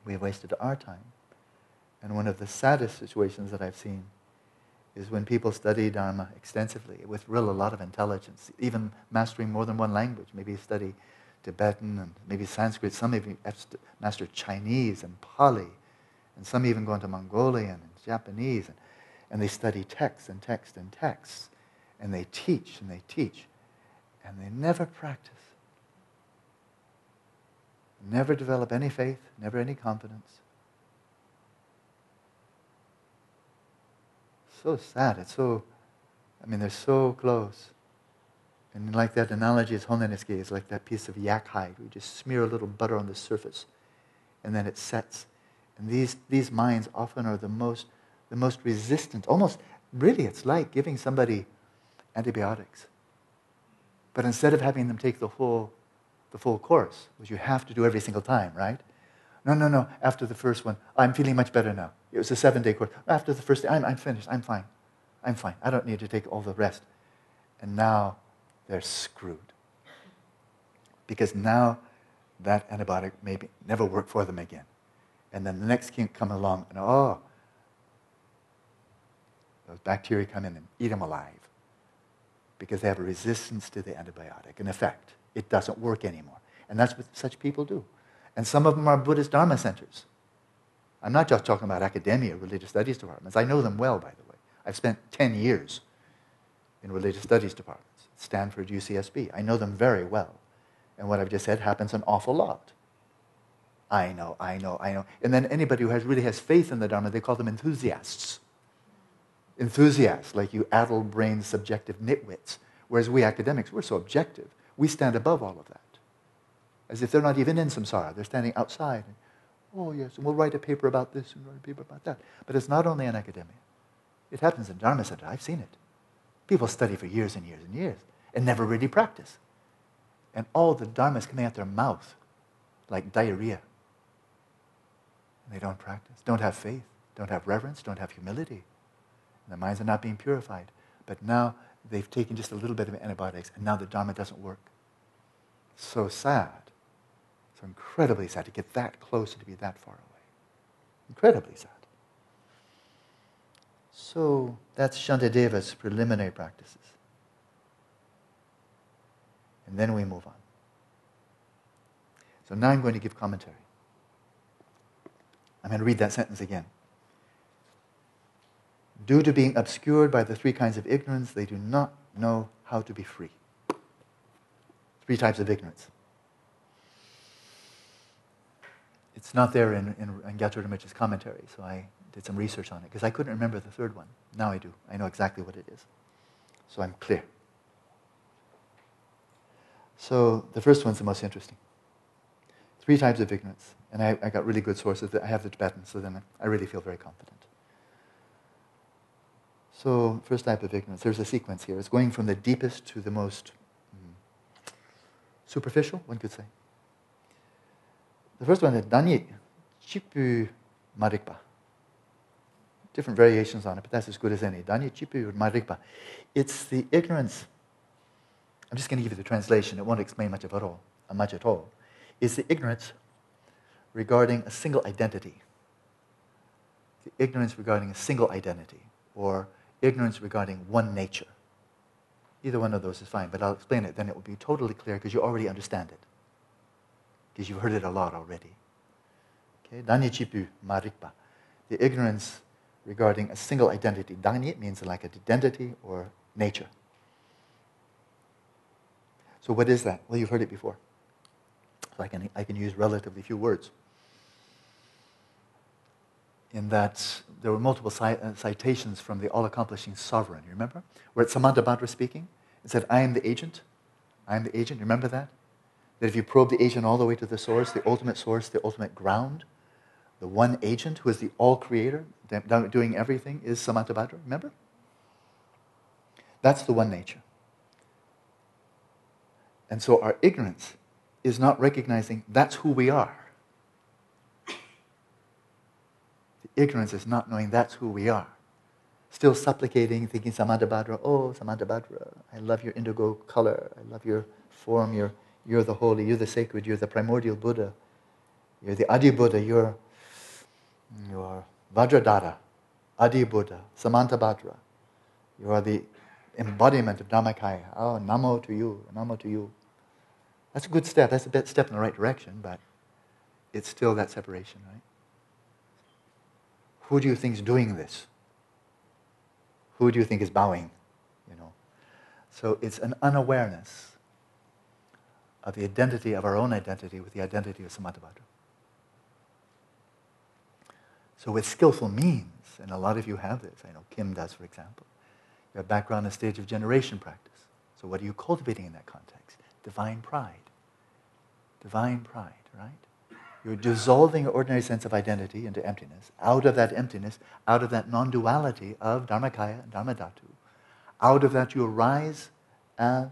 We've wasted our time. And one of the saddest situations that I've seen is when people study Dharma extensively with real a lot of intelligence, even mastering more than one language. Maybe study Tibetan and maybe Sanskrit. Some even master Chinese and Pali. And some even go into Mongolian and Japanese. And, and they study texts and texts and texts. and they teach and they teach, and they never practice. Never develop any faith, never any confidence. So sad. It's so, I mean, they're so close. And like that analogy is Holiness is like that piece of yak hide. We just smear a little butter on the surface, and then it sets. And these, these minds often are the most, the most resistant. Almost, really, it's like giving somebody antibiotics. But instead of having them take the full, the full course, which you have to do every single time, right? No, no, no. After the first one, I'm feeling much better now. It was a seven day course. After the first day, I'm, I'm finished. I'm fine. I'm fine. I don't need to take all the rest. And now they're screwed. Because now that antibiotic maybe never work for them again. And then the next king come along and oh, those bacteria come in and eat them alive because they have a resistance to the antibiotic. In effect, it doesn't work anymore. And that's what such people do. And some of them are Buddhist Dharma centers. I'm not just talking about academia, religious studies departments. I know them well, by the way. I've spent 10 years in religious studies departments, Stanford, UCSB. I know them very well. And what I've just said happens an awful lot. I know, I know, I know. And then anybody who has, really has faith in the Dharma, they call them enthusiasts enthusiasts, like you addle brained subjective nitwits. Whereas we academics, we're so objective. We stand above all of that. As if they're not even in samsara. They're standing outside. And, oh, yes, and we'll write a paper about this and write a paper about that. But it's not only in academia. It happens in Dharma Center. I've seen it. People study for years and years and years and never really practice. And all the Dharma is coming out their mouth like diarrhea. And they don't practice, don't have faith, don't have reverence, don't have humility. Their minds are not being purified. But now they've taken just a little bit of antibiotics, and now the Dharma doesn't work. So sad. So incredibly sad to get that close and to be that far away. Incredibly sad. So that's Shantideva's preliminary practices. And then we move on. So now I'm going to give commentary. I'm going to read that sentence again. Due to being obscured by the three kinds of ignorance, they do not know how to be free. Three types of ignorance. It's not there in, in, in Gyatrul commentary, so I did some research on it because I couldn't remember the third one. Now I do. I know exactly what it is. So I'm clear. So the first one's the most interesting. Three types of ignorance. And I, I got really good sources. I have the Tibetan, so then I really feel very confident. So, first type of ignorance, there's a sequence here. It's going from the deepest to the most mm, superficial, one could say. The first one is Dani Chikpu Marikpa. Different variations on it, but that's as good as any. Danya Chipu Marikpa. It's the ignorance. I'm just going to give you the translation. It won't explain much of it all, uh, much at all. It's the ignorance regarding a single identity. The ignorance regarding a single identity, or ignorance regarding one nature. Either one of those is fine, but I'll explain it, then it will be totally clear because you already understand it. Because you've heard it a lot already. Okay? Danyichipu marikpa. The ignorance regarding a single identity. Danyi means like an identity or nature. So what is that? Well, you've heard it before. So I can, I can use relatively few words. In that there were multiple uh, citations from the all-accomplishing sovereign. You remember? Where it's Samantabhadra speaking. It said, I am the agent. I am the agent. You remember that? That if you probe the agent all the way to the source, the ultimate source, the ultimate ground, the one agent who is the all creator, doing everything, is Samantabhadra. Remember? That's the one nature. And so our ignorance is not recognizing that's who we are. The ignorance is not knowing that's who we are. Still supplicating, thinking Samantabhadra, oh, Samantabhadra, I love your indigo color, I love your form, you're, you're the holy, you're the sacred, you're the primordial Buddha, you're the Adi Buddha, you're you are Vajradhara, Adi Buddha, Samantabhadra. You are the embodiment of Dharmakaya. Oh, Namo to you, Namo to you. That's a good step. That's a step in the right direction, but it's still that separation, right? Who do you think is doing this? Who do you think is bowing? You know. So it's an unawareness of the identity of our own identity with the identity of Samantabhadra. So with skillful means, and a lot of you have this, I know Kim does, for example, you have background in stage of generation practice. So what are you cultivating in that context? Divine pride. Divine pride, right? You're dissolving your ordinary sense of identity into emptiness. Out of that emptiness, out of that non-duality of Dharmakaya and Dharmadhatu, out of that you arise as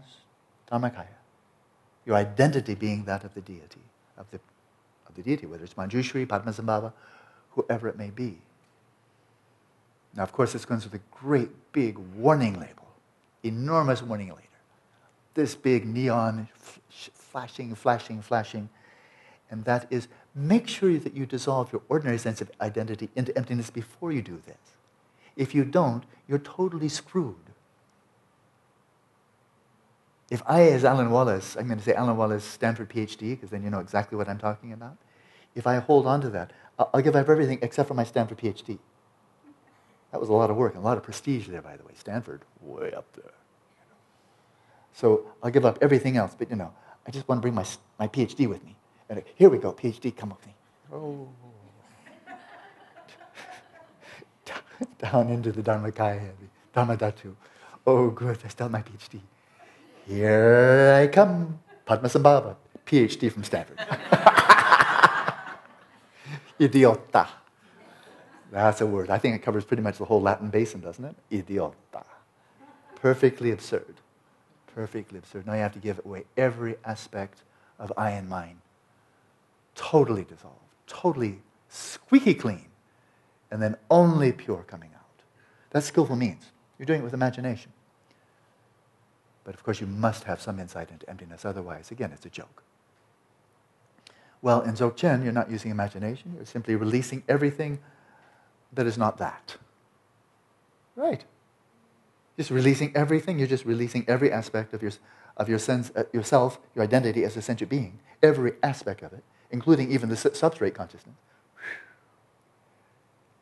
Dharmakaya. Your identity being that of the deity, of the, of the deity, whether it's Manjushri, Padmasambhava, whoever it may be. Now, of course, this comes with a great big warning label, enormous warning label. This big neon flashing, flashing, flashing. And that is make sure that you dissolve your ordinary sense of identity into emptiness before you do this. If you don't, you're totally screwed. If I, as Alan Wallace, I'm going to say Alan Wallace, Stanford PhD, because then you know exactly what I'm talking about. If I hold on to that, I'll give up everything except for my Stanford PhD. That was a lot of work and a lot of prestige there, by the way. Stanford, way up there. So I'll give up everything else, but you know, I just want to bring my, my PhD with me. And here we go, PhD, come with me. Oh. Down into the Dharmakaya, the Dharmadhatu. Oh, good, I still have my PhD. Here I come, Padmasambhava, PhD from Stanford. Idiota. That's a word. I think it covers pretty much the whole Latin basin, doesn't it? Idiota. Perfectly absurd. Perfectly absurd. Now you have to give away every aspect of I and mine. Totally dissolved. Totally squeaky clean. And then only pure coming out. That's skillful means. You're doing it with imagination. But of course, you must have some insight into emptiness. Otherwise, again, it's a joke. Well, in Dzogchen, you're not using imagination. You're simply releasing everything that is not that. Right. Just releasing everything. You're just releasing every aspect of your, of your sense, uh, yourself, your identity as a sentient being. Every aspect of it, including even the substrate consciousness.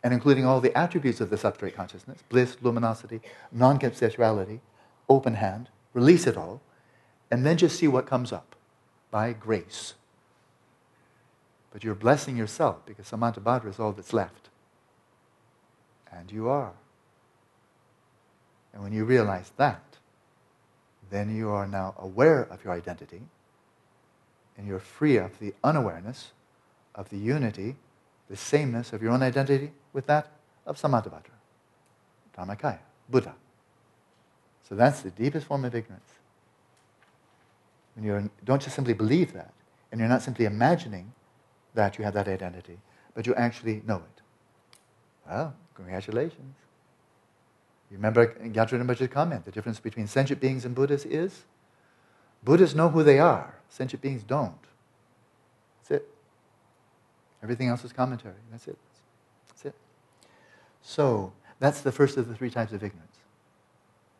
And including all the attributes of the substrate consciousness bliss, luminosity, non conceptuality, open hand. Release it all. And then just see what comes up by grace but you're blessing yourself because Samantabhadra is all that's left. And you are. And when you realize that, then you are now aware of your identity and you're free of the unawareness of the unity, the sameness of your own identity with that of Samantabhadra, Dharmakaya, Buddha. So that's the deepest form of ignorance. When you don't just simply believe that, and you're not simply imagining that you have that identity, but you actually know it. Well, Congratulations. You remember Gyatrul Rinpoche's comment, the difference between sentient beings and Buddhas is? Buddhas know who they are, sentient beings don't. That's it. Everything else is commentary. That's it. That's it. So, that's the first of the three types of ignorance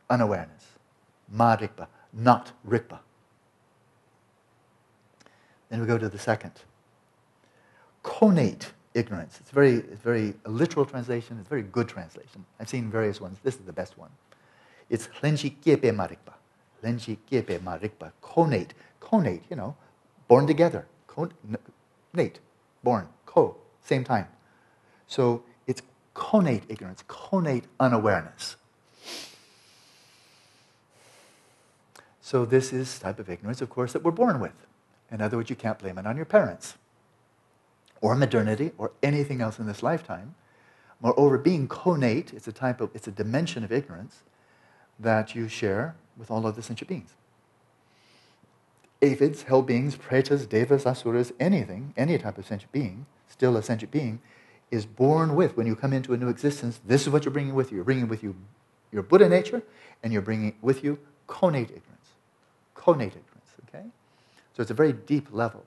unawareness. Ma rikpa, not rikpa. Then we go to the second. Connate ignorance. It's very, it's very literal translation. It's a very good translation. I've seen various ones. This is the best one. It's lenji kiepe marikpa. Lenji kiepe marikpa. Conate. Conate, you know, born together. Conate, born. Co, same time. So it's conate ignorance, conate unawareness. So this is type of ignorance, of course, that we're born with. In other words, you can't blame it on your parents or modernity or anything else in this lifetime. Moreover, being connate, it's a type of, it's a dimension of ignorance that you share with all other sentient beings. Aphids, hell beings, pretas, devas, asuras, anything, any type of sentient being, still a sentient being, is born with, when you come into a new existence, this is what you're bringing with you. You're bringing with you your Buddha nature, and you're bringing with you connate ignorance. Connate ignorance, okay? So it's a very deep level.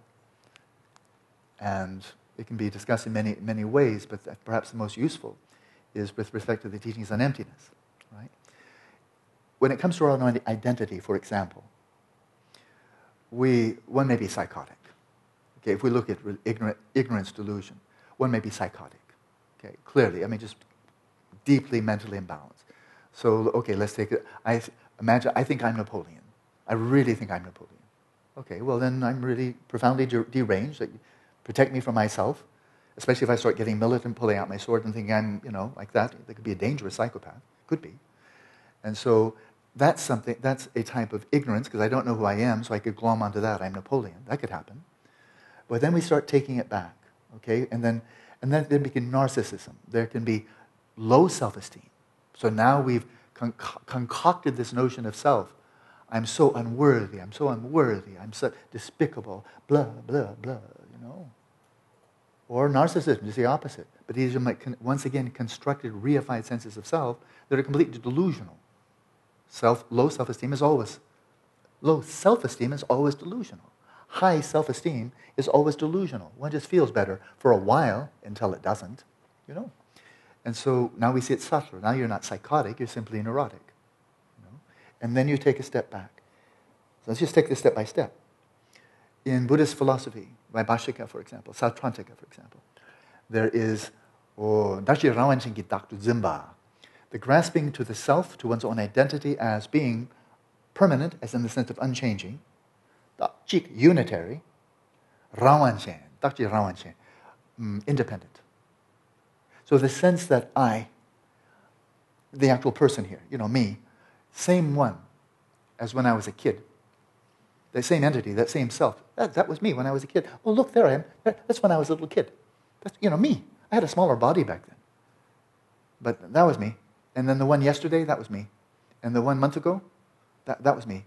And it can be discussed in many, many ways, but perhaps the most useful is with respect to the teachings on emptiness, right? When it comes to our own identity, for example, we, one may be psychotic. Okay, if we look at ignorant, ignorance delusion, one may be psychotic. Okay, clearly, I mean, just deeply mentally imbalanced. So, okay, let's take it. I imagine, I think I'm Napoleon. I really think I'm Napoleon. Okay, well, then I'm really profoundly deranged. Protect me from myself, especially if I start getting militant, pulling out my sword and thinking I'm, you know, like that. That could be a dangerous psychopath. Could be. And so that's something, that's a type of ignorance because I don't know who I am, so I could glom onto that. I'm Napoleon. That could happen. But then we start taking it back, okay? And then, and then there can be narcissism. There can be low self esteem. So now we've con- concocted this notion of self. I'm so unworthy. I'm so unworthy. I'm so despicable. Blah, blah, blah, know. Or narcissism is the opposite. But these are, once again, constructed, reified senses of self that are completely delusional. Self, low self-esteem is always, low self-esteem is always delusional. High self-esteem is always delusional. One just feels better for a while until it doesn't, you know. And so now we see it subtler. Now you're not psychotic, you're simply neurotic. You know? And then you take a step back. So let's just take this step by step. In Buddhist philosophy, Vaibhashika, for example, Sautrantika, for example, there is oh, Daktu Zimba, the grasping to the self, to one's own identity as being permanent, as in the sense of unchanging, jik, unitary, rawanshen, dakji rawanshen, mm, independent. So the sense that I, the actual person here, you know, me, same one as when I was a kid. That same entity, that same self. That, that was me when I was a kid. Oh, look, there I am. That's when I was a little kid. That's, you know, me. I had a smaller body back then. But that was me. And then the one yesterday, that was me. And the one month ago, that, that was me.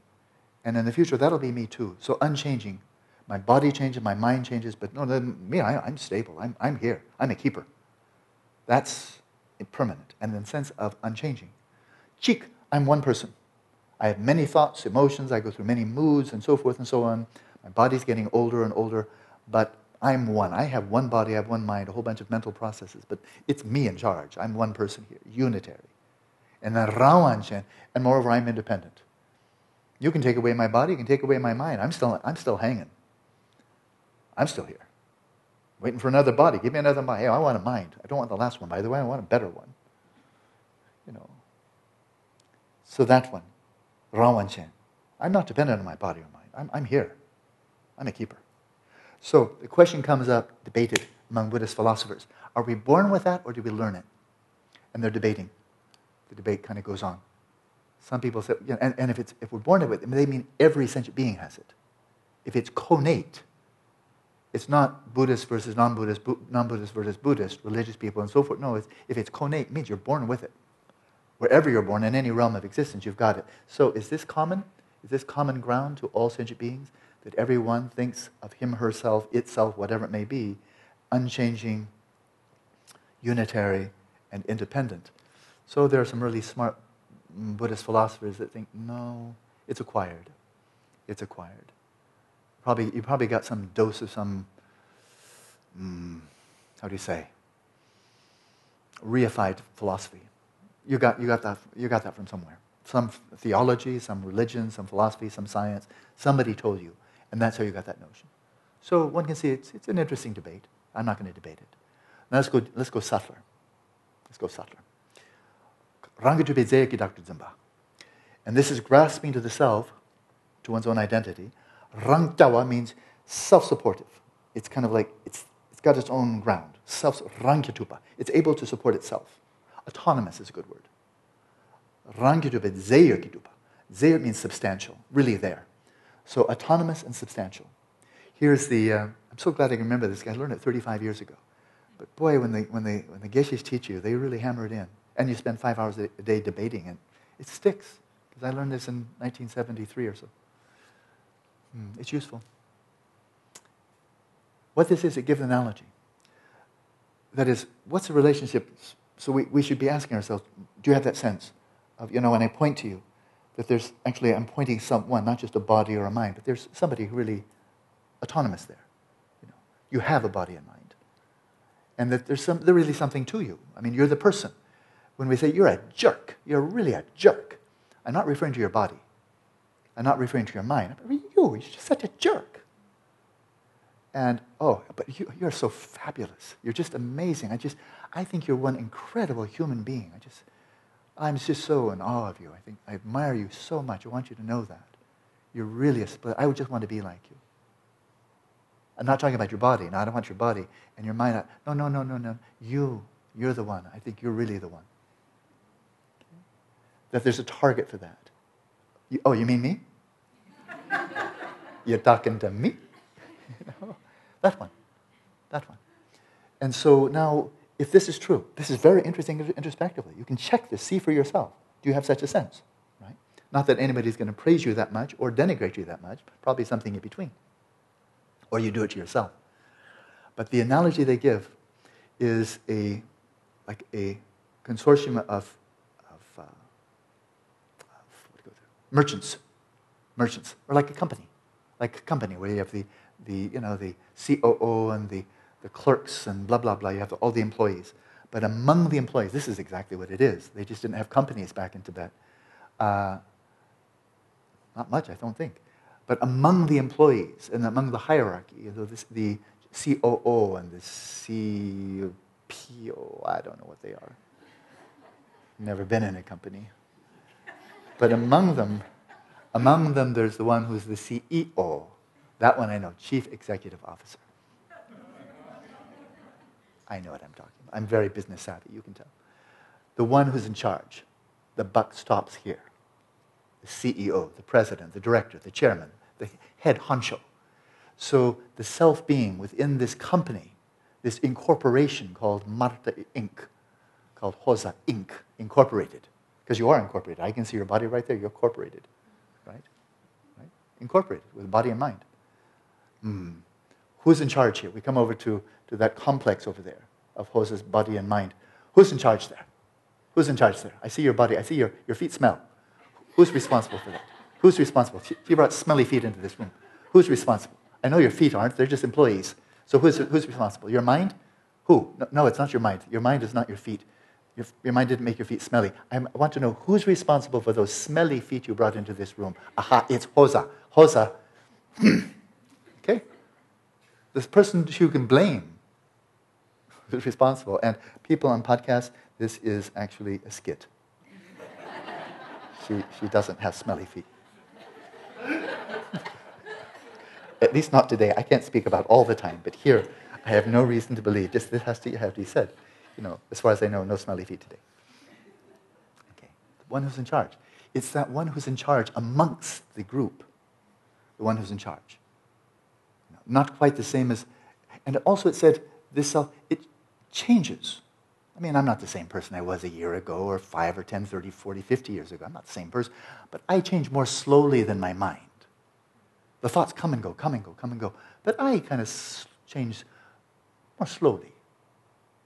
And in the future, that'll be me too. So unchanging. My body changes, my mind changes, but no, me, I, I'm stable. I'm, I'm here. I'm a keeper. That's permanent. And in the sense of unchanging. Chik, I'm one person. I have many thoughts, emotions, I go through many moods and so forth and so on. My body's getting older and older, but I'm one. I have one body, I have one mind, a whole bunch of mental processes, but it's me in charge. I'm one person here, unitary and then Rawanshen, and moreover, I'm independent. You can take away my body, you can take away my mind. I'm still, I'm still hanging. I'm still here. Waiting for another body. Give me another mind. Hey, I want a mind. I don't want the last one, by the way. I want a better one. You know. So that one, Rawanshen. I'm not dependent on my body or mind. I'm, I'm here. I'm a keeper. So the question comes up, debated among Buddhist philosophers. Are we born with that or do we learn it? And they're debating the debate kind of goes on. Some people say, you know, and, and if, it's, if we're born with it, they mean every sentient being has it. If it's connate, it's not Buddhist versus non-Buddhist, non-Buddhist versus Buddhist, religious people and so forth. No, it's, if it's connate, it means you're born with it. Wherever you're born, in any realm of existence, you've got it. So is this common? Is this common ground to all sentient beings? That everyone thinks of him, herself, itself, whatever it may be, unchanging, unitary, and independent. So there are some really smart Buddhist philosophers that think, no, it's acquired. It's acquired. Probably, you probably got some dose of some, mm, how do you say, reified philosophy. You got, you, got that, you got that from somewhere. Some theology, some religion, some philosophy, some science. Somebody told you, and that's how you got that notion. So one can see it's, it's an interesting debate. I'm not going to debate it. Now let's go, let's go subtler. Let's go subtler. Rangajubedzeyaki Dr. Zimba. And this is grasping to the self, to one's own identity. Rangtawa means self-supportive. It's kind of like, it's, it's got its own ground. Self, rangkitupa. It's able to support itself. Autonomous is a good word. Zeyer means substantial, really there. So autonomous and substantial. Here's the, uh, I'm so glad I can remember this. I learned it 35 years ago. But boy, when, they, when, they, when the geshes teach you, they really hammer it in. And you spend five hours a day debating it. It sticks. Because I learned this in 1973 or so. Hmm, it's useful. What this is, it gives an analogy. That is, what's the relationship? So we, we should be asking ourselves, do you have that sense of, you know, when I point to you, that there's actually, I'm pointing someone, not just a body or a mind, but there's somebody really autonomous there. You, know, you have a body and mind. And that there's, some, there's really something to you. I mean, you're the person. When we say you're a jerk, you're really a jerk. I'm not referring to your body. I'm not referring to your mind. I mean, you, you're just such a jerk. And, oh, but you, you're so fabulous. You're just amazing. I just, I think you're one incredible human being. I just, I'm just so in awe of you. I think I admire you so much. I want you to know that. You're really a split. I would just want to be like you. I'm not talking about your body. No, I don't want your body and your mind. No, no, no, no, no. You, you're the one. I think you're really the one. That there's a target for that. You, oh, you mean me? you're talking to me? you know? That one. That one. And so now, if this is true, this is very interesting introspectively. You can check this, see for yourself. Do you have such a sense? Right? Not that anybody's going to praise you that much or denigrate you that much, probably something in between or you do it to yourself. But the analogy they give is a, like a consortium of, of, uh, of merchants, merchants, or like a company, like a company where you have the, the, you know, the COO and the, the clerks and blah, blah, blah. You have all the employees. But among the employees, this is exactly what it is. They just didn't have companies back in Tibet. Uh, not much, I don't think. But among the employees and among the hierarchy, you know, this, the COO and the CPO, I don't know what they are. Never been in a company. But among them, among them, there's the one who's the CEO. That one I know, Chief Executive Officer. I know what I'm talking about. I'm very business savvy, you can tell. The one who's in charge. The buck stops here the CEO, the president, the director, the chairman, the head honcho. So the self being within this company, this incorporation called Marta Inc., called Hosa Inc., incorporated. Because you are incorporated. I can see your body right there. You're incorporated. Right? right? Incorporated with body and mind. Mm. Who's in charge here? We come over to, to that complex over there of Hosa's body and mind. Who's in charge there? Who's in charge there? I see your body. I see your, your feet smell. Who's responsible for that? Who's responsible? She brought smelly feet into this room. Who's responsible? I know your feet aren't, they're just employees. So who's, who's responsible? Your mind? Who? No, no, it's not your mind. Your mind is not your feet. Your, your mind didn't make your feet smelly. I'm, i want to know who's responsible for those smelly feet you brought into this room. Aha, it's Hosa. Hosa. This person you can blame who's responsible. And people on podcasts, this is actually a skit she, she doesn't have smelly feet. At least not today. I can't speak about all the time, but here I have no reason to believe. Just this has to have to be said. You know, as far as I know, no smelly feet today. Okay, the one who's in charge. It's that one who's in charge amongst the group, the one who's in charge. Not quite the same as, and also it said this self, it changes. I mean, I'm not the same person I was a year ago, or 5 or 10, 30, 40, 50 years ago. I'm not the same person. But I change more slowly than my mind. The thoughts come and go, come and go, come and go. But I kind of change more slowly,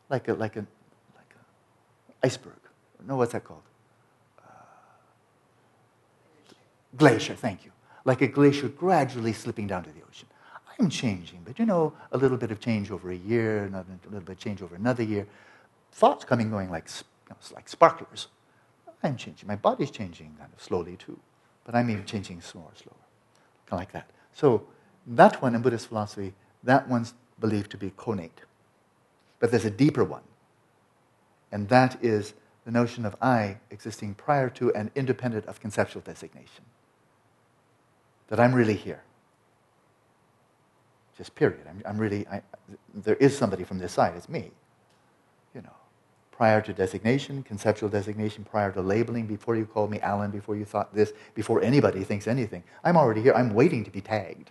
like a, like a, like a iceberg. No, what's that called? Uh, glacier, thank you. Like a glacier gradually slipping down to the ocean. I'm changing, but you know, a little bit of change over a year, another, a little bit of change over another year. Thoughts coming going like, you know, like sparklers. I'm changing. My body's changing kind of slowly too. But I'm even changing slower, slower. Kind of like that. So that one in Buddhist philosophy, that one's believed to be connate. But there's a deeper one. And that is the notion of I existing prior to and independent of conceptual designation. That I'm really here. Just period. I'm, I'm really, I, there is somebody from this side, it's me. You know, prior to designation, conceptual designation, prior to labeling, before you called me Alan, before you thought this, before anybody thinks anything. I'm already here. I'm waiting to be tagged.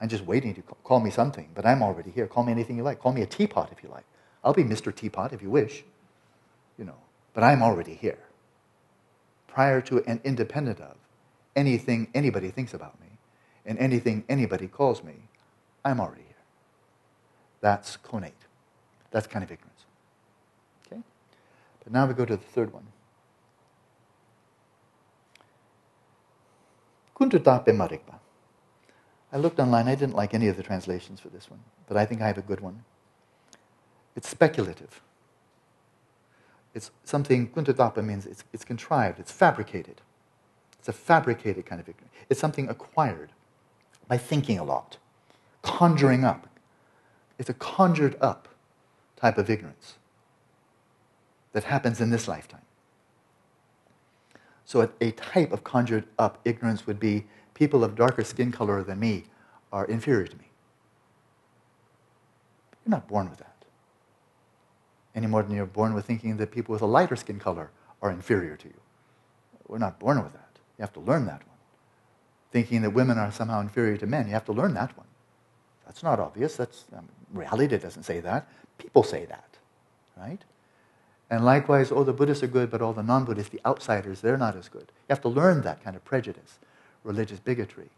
I'm just waiting to call me something, but I'm already here. Call me anything you like. Call me a teapot if you like. I'll be Mr. Teapot if you wish, you know, but I'm already here. Prior to and independent of anything anybody thinks about me and anything anybody calls me, I'm already here. That's connate. That's kind of ignorance. Okay? But now we go to the third one. I looked online. I didn't like any of the translations for this one, but I think I have a good one. It's speculative. It's something, kuntadapa means it's, it's contrived, it's fabricated. It's a fabricated kind of ignorance. It's something acquired by thinking a lot, conjuring up. It's a conjured up type of ignorance that happens in this lifetime. So, a, type of conjured up ignorance would be people of darker skin color than me are inferior to me. You're not born with that. Any more than you're born with thinking that people with a lighter skin color are inferior to you. We're not born with that. You have to learn that one. Thinking that women are somehow inferior to men, you have to learn that one. That's not obvious. That's um, reality doesn't say that. People say that, right? And likewise, oh, the Buddhists are good, but all the non-Buddhists, the outsiders, they're not as good. You have to learn that kind of prejudice religious bigotry.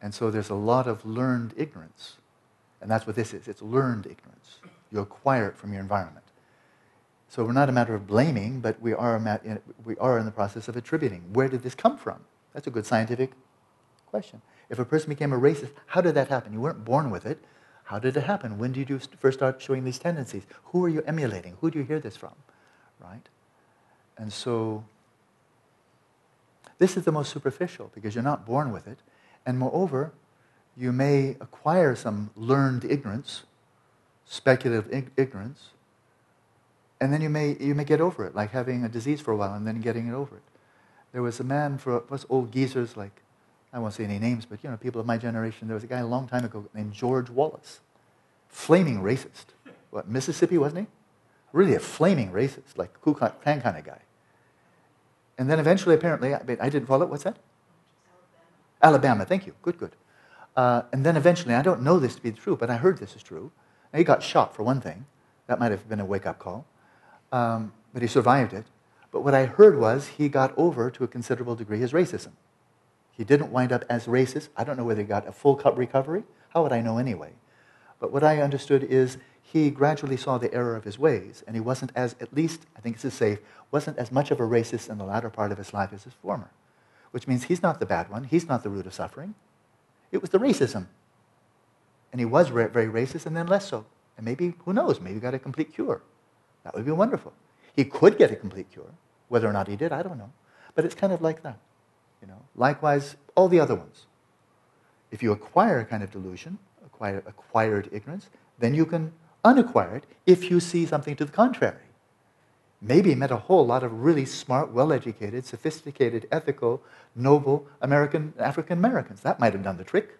And so there's a lot of learned ignorance. And that's what this is it's learned ignorance. You acquire it from your environment. So we're not a matter of blaming, but we are, we are in the process of attributing. Where did this come from? That's a good scientific question. If a person became a racist, how did that happen? You weren't born with it. How did it happen? When did you first start showing these tendencies? Who are you emulating? Who do you hear this from? Right? And so this is the most superficial because you're not born with it. And moreover, you may acquire some learned ignorance, speculative ig- ignorance, and then you may, you may get over it, like having a disease for a while and then getting it over it. There was a man for us old geezers, like, I won't say any names, but you know, people of my generation, there was a guy a long time ago named George Wallace. Flaming racist. What, Mississippi, wasn't he? Really a flaming racist, like Ku Klux Klan kind of guy. And then eventually, apparently, I, I didn't follow it. What's that? Alabama. Alabama. Thank you. Good, good. Uh, and then eventually, I don't know this to be true, but I heard this is true. he got shot for one thing. That might have been a wake up call. Um, but he survived it. But what I heard was he got over to a considerable degree his racism. He didn't wind up as racist. I don't know whether he got a full recovery. How would I know anyway? But what I understood is he gradually saw the error of his ways, and he wasn't as, at least, I think this is safe, wasn't as much of a racist in the latter part of his life as his former. Which means he's not the bad one, he's not the root of suffering. It was the racism. And he was very racist and then less so. And maybe, who knows, maybe he got a complete cure. That would be wonderful. He could get a complete cure. Whether or not he did, I don't know. But it's kind of like that. You know, likewise, all the other ones. If you acquire a kind of delusion, acquire acquired ignorance, then you can unacquire it if you see something to the contrary. Maybe met a whole lot of really smart, well educated, sophisticated, ethical, noble American, African Americans. That might have done the trick.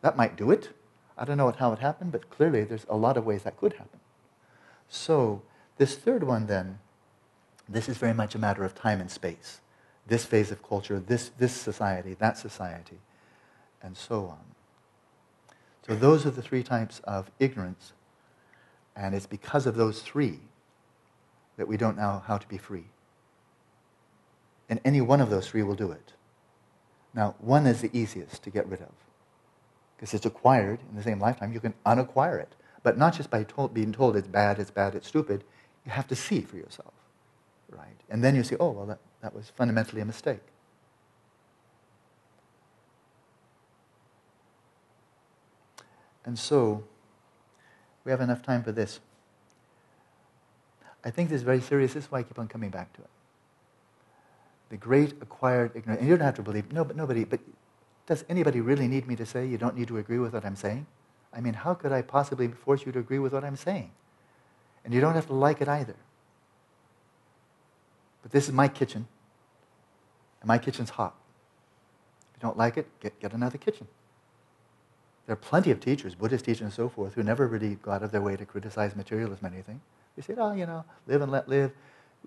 That might do it. I don't know how it happened, but clearly there's a lot of ways that could happen. So, this third one, then, this is very much a matter of time and space. This phase of culture, this, this society, that society, and so on. So, those are the three types of ignorance and it's because of those three that we don't know how to be free. And any one of those three will do it. Now, one is the easiest to get rid of because it's acquired in the same lifetime. You can unacquire it but not just by being told it's bad, it's bad, it's stupid. You have to see for yourself, right? And then you see, oh, well, that, that was fundamentally a mistake. And so, we have enough time for this. I think this is very serious. This is why I keep on coming back to it. The great acquired ignorance. And you don't have to believe, no, but nobody, but does anybody really need me to say you don't need to agree with what I'm saying? I mean, how could I possibly force you to agree with what I'm saying? And you don't have to like it either. But this is my kitchen, and my kitchen's hot. If you don't like it, get, get another kitchen. There are plenty of teachers, Buddhist teachers and so forth, who never really go out of their way to criticize materialism or anything. They say, oh, you know, live and let live.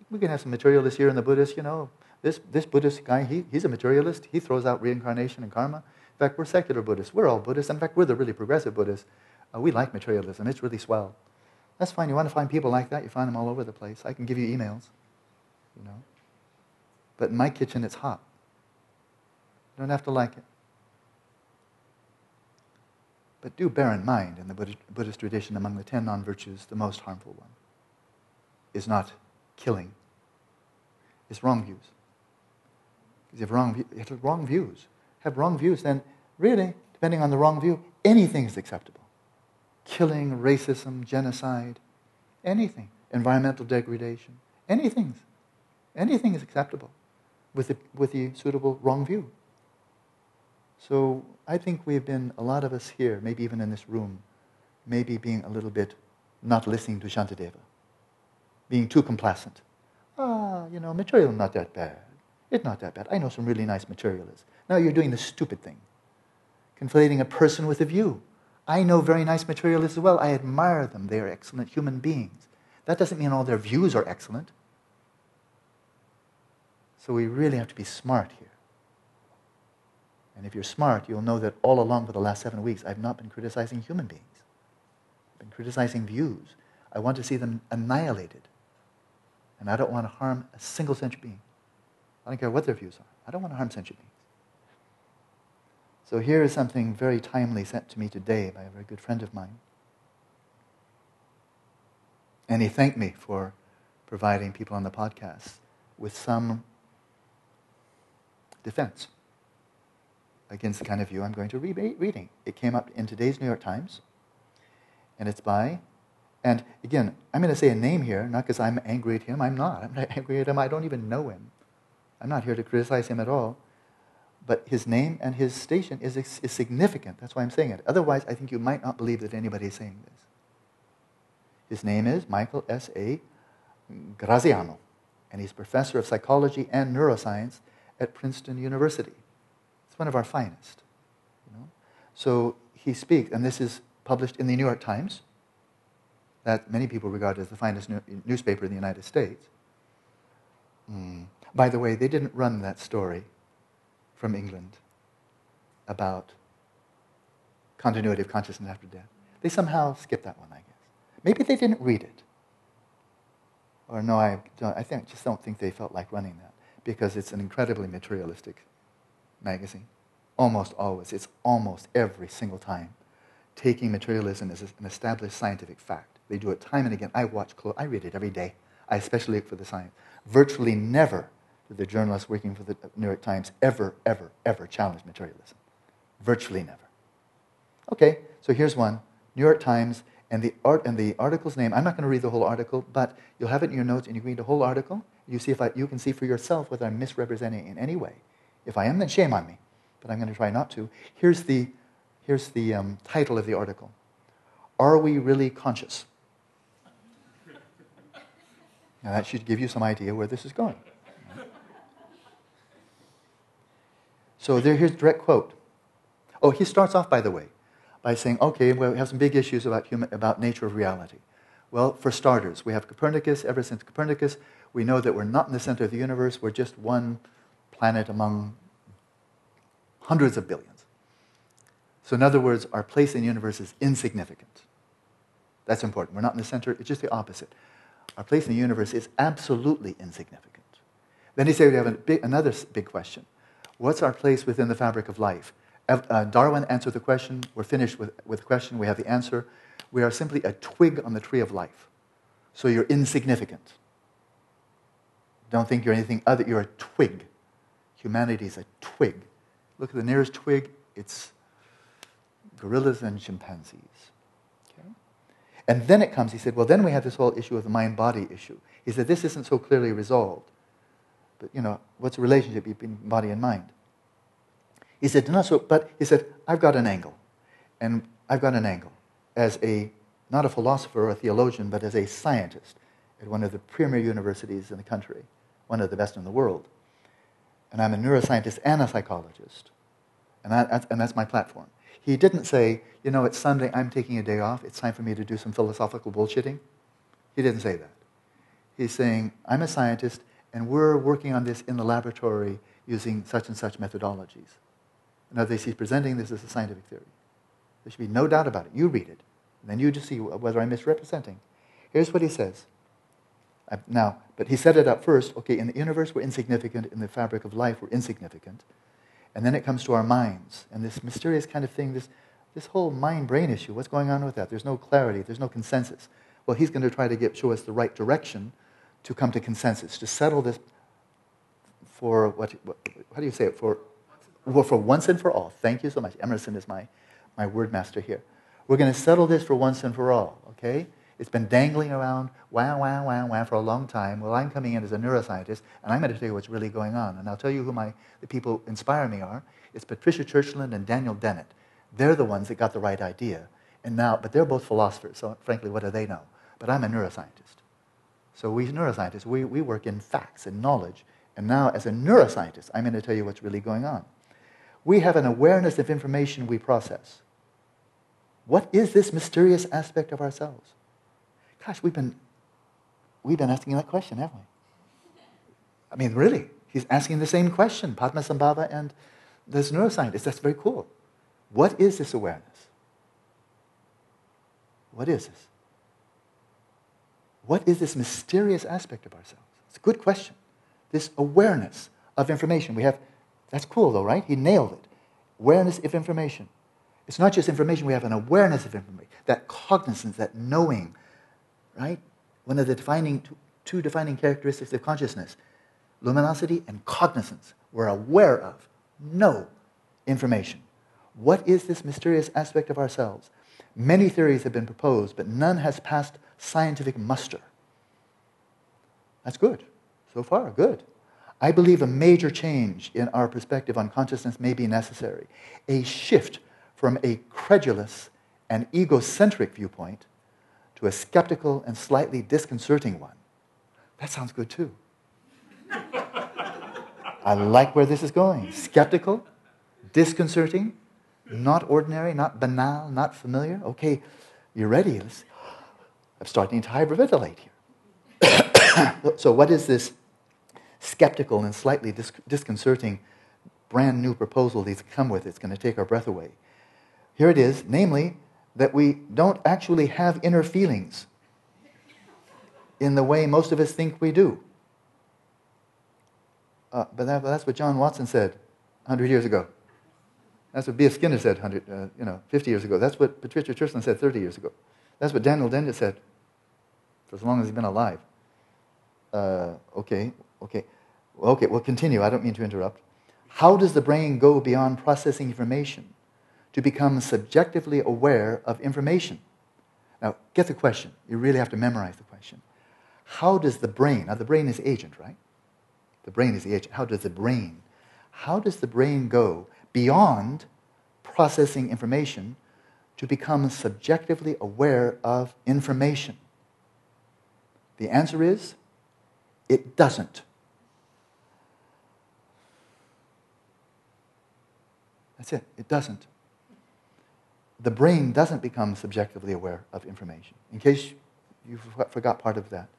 We can have some materialists here in the Buddhist, you know. This, this Buddhist guy, he, he's a materialist. He throws out reincarnation and karma. In fact, we're secular Buddhists. We're all Buddhists. In fact, we're the really progressive Buddhists. Uh, we like materialism. It's really swell. That's fine. You want to find people like that? You find them all over the place. I can give you emails, you know. But in my kitchen, it's hot. You don't have to like it. But do bear in mind, in the Buddhist tradition, among the ten non virtues, the most harmful one is not killing, it's wrong views. Because wrong, you have wrong views. Have wrong views, then really, depending on the wrong view, anything is acceptable. Killing, racism, genocide, anything, environmental degradation, anything, anything is acceptable with the, with the suitable wrong view. So I think we've been, a lot of us here, maybe even in this room, maybe being a little bit not listening to Shantideva, being too complacent. Ah, you know, material not that bad. It's not that bad. I know some really nice materialists. Now you're doing the stupid thing, conflating a person with a view. I know very nice materialists as well. I admire them. They are excellent human beings. That doesn't mean all their views are excellent. So we really have to be smart here. And if you're smart, you'll know that all along for the last seven weeks, I've not been criticizing human beings. I've been criticizing views. I want to see them annihilated. And I don't want to harm a single sentient being. I don't care what their views are. I don't want to harm sentient beings. So here is something very timely sent to me today by a very good friend of mine. And he thanked me for providing people on the podcast with some defense against the kind of view I'm going to be reading. It came up in today's New York Times, and it's by, and again, I'm going to say a name here, not because I'm angry at him. I'm not. I'm not angry at him. I don't even know him. I'm not here to criticize him at all. But his name and his station is, is significant. That's why I'm saying it. Otherwise, I think you might not believe that anybody is saying this. His name is Michael S.A. Graziano, and he's professor of psychology and neuroscience at Princeton University. It's one of our finest. You know? So he speaks, and this is published in the New York Times, that many people regard as the finest new- newspaper in the United States. Mm. By the way, they didn't run that story from England about continuity of consciousness after death. They somehow skipped that one, I guess. Maybe they didn't read it. Or no, I, don't, I think, just don't think they felt like running that because it's an incredibly materialistic magazine. Almost always. It's almost every single time. Taking materialism as an established scientific fact. They do it time and again. I watch, I read it every day. I especially look for the science. Virtually never did the journalists working for the New York Times ever, ever, ever challenge materialism. Virtually never. Okay, so here's one New York Times, and the, art, and the article's name. I'm not going to read the whole article, but you'll have it in your notes, and you read the whole article. You, see if I, you can see for yourself whether I'm misrepresenting in any way. If I am, then shame on me. But I'm going to try not to. Here's the, here's the um, title of the article Are We Really Conscious? Now, that should give you some idea where this is going. So there, here's a direct quote. Oh, he starts off, by the way, by saying, okay, well, we have some big issues about, human, about nature of reality. Well, for starters, we have Copernicus. Ever since Copernicus, we know that we're not in the center of the universe. We're just one planet among hundreds of billions. So, in other words, our place in the universe is insignificant. That's important. We're not in the center, it's just the opposite. Our place in the universe is absolutely insignificant. Then he said we have big, another big question What's our place within the fabric of life? Uh, Darwin answered the question. We're finished with, with the question. We have the answer. we are simply a twig on the tree of life. So you're insignificant. Don't think you're anything other, you're a twig. Humanity is a twig. Look at the nearest twig, it's gorillas and chimpanzees. Okay? And then it comes, he said, well, then we have this whole issue of the mind body issue. He said, this isn't so clearly resolved. But, you know, what's the relationship between body and mind? He said, no, so, but he said, I've got an angle. And I've got an angle as a, not a philosopher or a theologian, but as a scientist at one of the premier universities in the country, one of the best in the world. And I'm a neuroscientist and a psychologist. And, that, and that's my platform. He didn't say, you know, it's Sunday, I'm taking a day off, it's time for me to do some philosophical bullshitting. He didn't say that. He's saying, I'm a scientist, and we're working on this in the laboratory using such and such methodologies. In other words, he's presenting this as a scientific theory. There should be no doubt about it. You read it, and then you just see whether I'm misrepresenting. Here's what he says. Uh, now, but he set it up first. Okay, in the universe, we're insignificant. In the fabric of life, we're insignificant. And then it comes to our minds and this mysterious kind of thing, this, this whole mind brain issue. What's going on with that? There's no clarity, there's no consensus. Well, he's going to try to get, show us the right direction to come to consensus, to settle this for what, what how do you say it? For, well, for once and for all. Thank you so much. Emerson is my, my word master here. We're going to settle this for once and for all, okay? It's been dangling around, wow, wow, wow, wow, for a long time. Well, I'm coming in as a neuroscientist, and I'm going to tell you what's really going on. And I'll tell you who my, the people who inspire me are. It's Patricia Churchland and Daniel Dennett. They're the ones that got the right idea. And now, but they're both philosophers, so frankly, what do they know? But I'm a neuroscientist. So we neuroscientists, we, we work in facts and knowledge. And now, as a neuroscientist, I'm going to tell you what's really going on. We have an awareness of information we process. What is this mysterious aspect of ourselves? Gosh, we've been, we've been asking that question, haven't we? I mean, really, he's asking the same question, Padmasambhava and this neuroscientist. That's very cool. What is this awareness? What is this? What is this mysterious aspect of ourselves? It's a good question. This awareness of information. We have, that's cool though, right? He nailed it. Awareness of information. It's not just information, we have an awareness of information, that cognizance, that knowing, right? One of the defining, two defining characteristics of consciousness luminosity and cognizance. We're aware of, know information. What is this mysterious aspect of ourselves? Many theories have been proposed, but none has passed scientific muster. That's good. So far, good. I believe a major change in our perspective on consciousness may be necessary. A shift from a credulous and egocentric viewpoint to a skeptical and slightly disconcerting one. That sounds good too. I like where this is going. Skeptical, disconcerting, not ordinary, not banal, not familiar. Okay, you're ready? Let's, I'm starting to hyperventilate here. so, what is this skeptical and slightly dis- disconcerting brand new proposal these come with? It's going to take our breath away. Here it is, namely, that we don't actually have inner feelings in the way most of us think we do. Uh, but that, that's what John Watson said 100 years ago. That's what B.F. Skinner said 100, uh, you know, 50 years ago. That's what Patricia Churchland said 30 years ago. That's what Daniel Dennett said for as long as he's been alive. Uh, okay, okay. Okay, we'll continue. I don't mean to interrupt. How does the brain go beyond processing information to become subjectively aware of information? Now, get the question. You really have to memorize the question. How does the brain, now the brain is agent, right? The brain is the agent. How does the brain, how does the brain go beyond processing information to become subjectively aware of information? The answer is it doesn't. That's it. It doesn't. The brain doesn't become subjectively aware of information. In case you forgot part of that.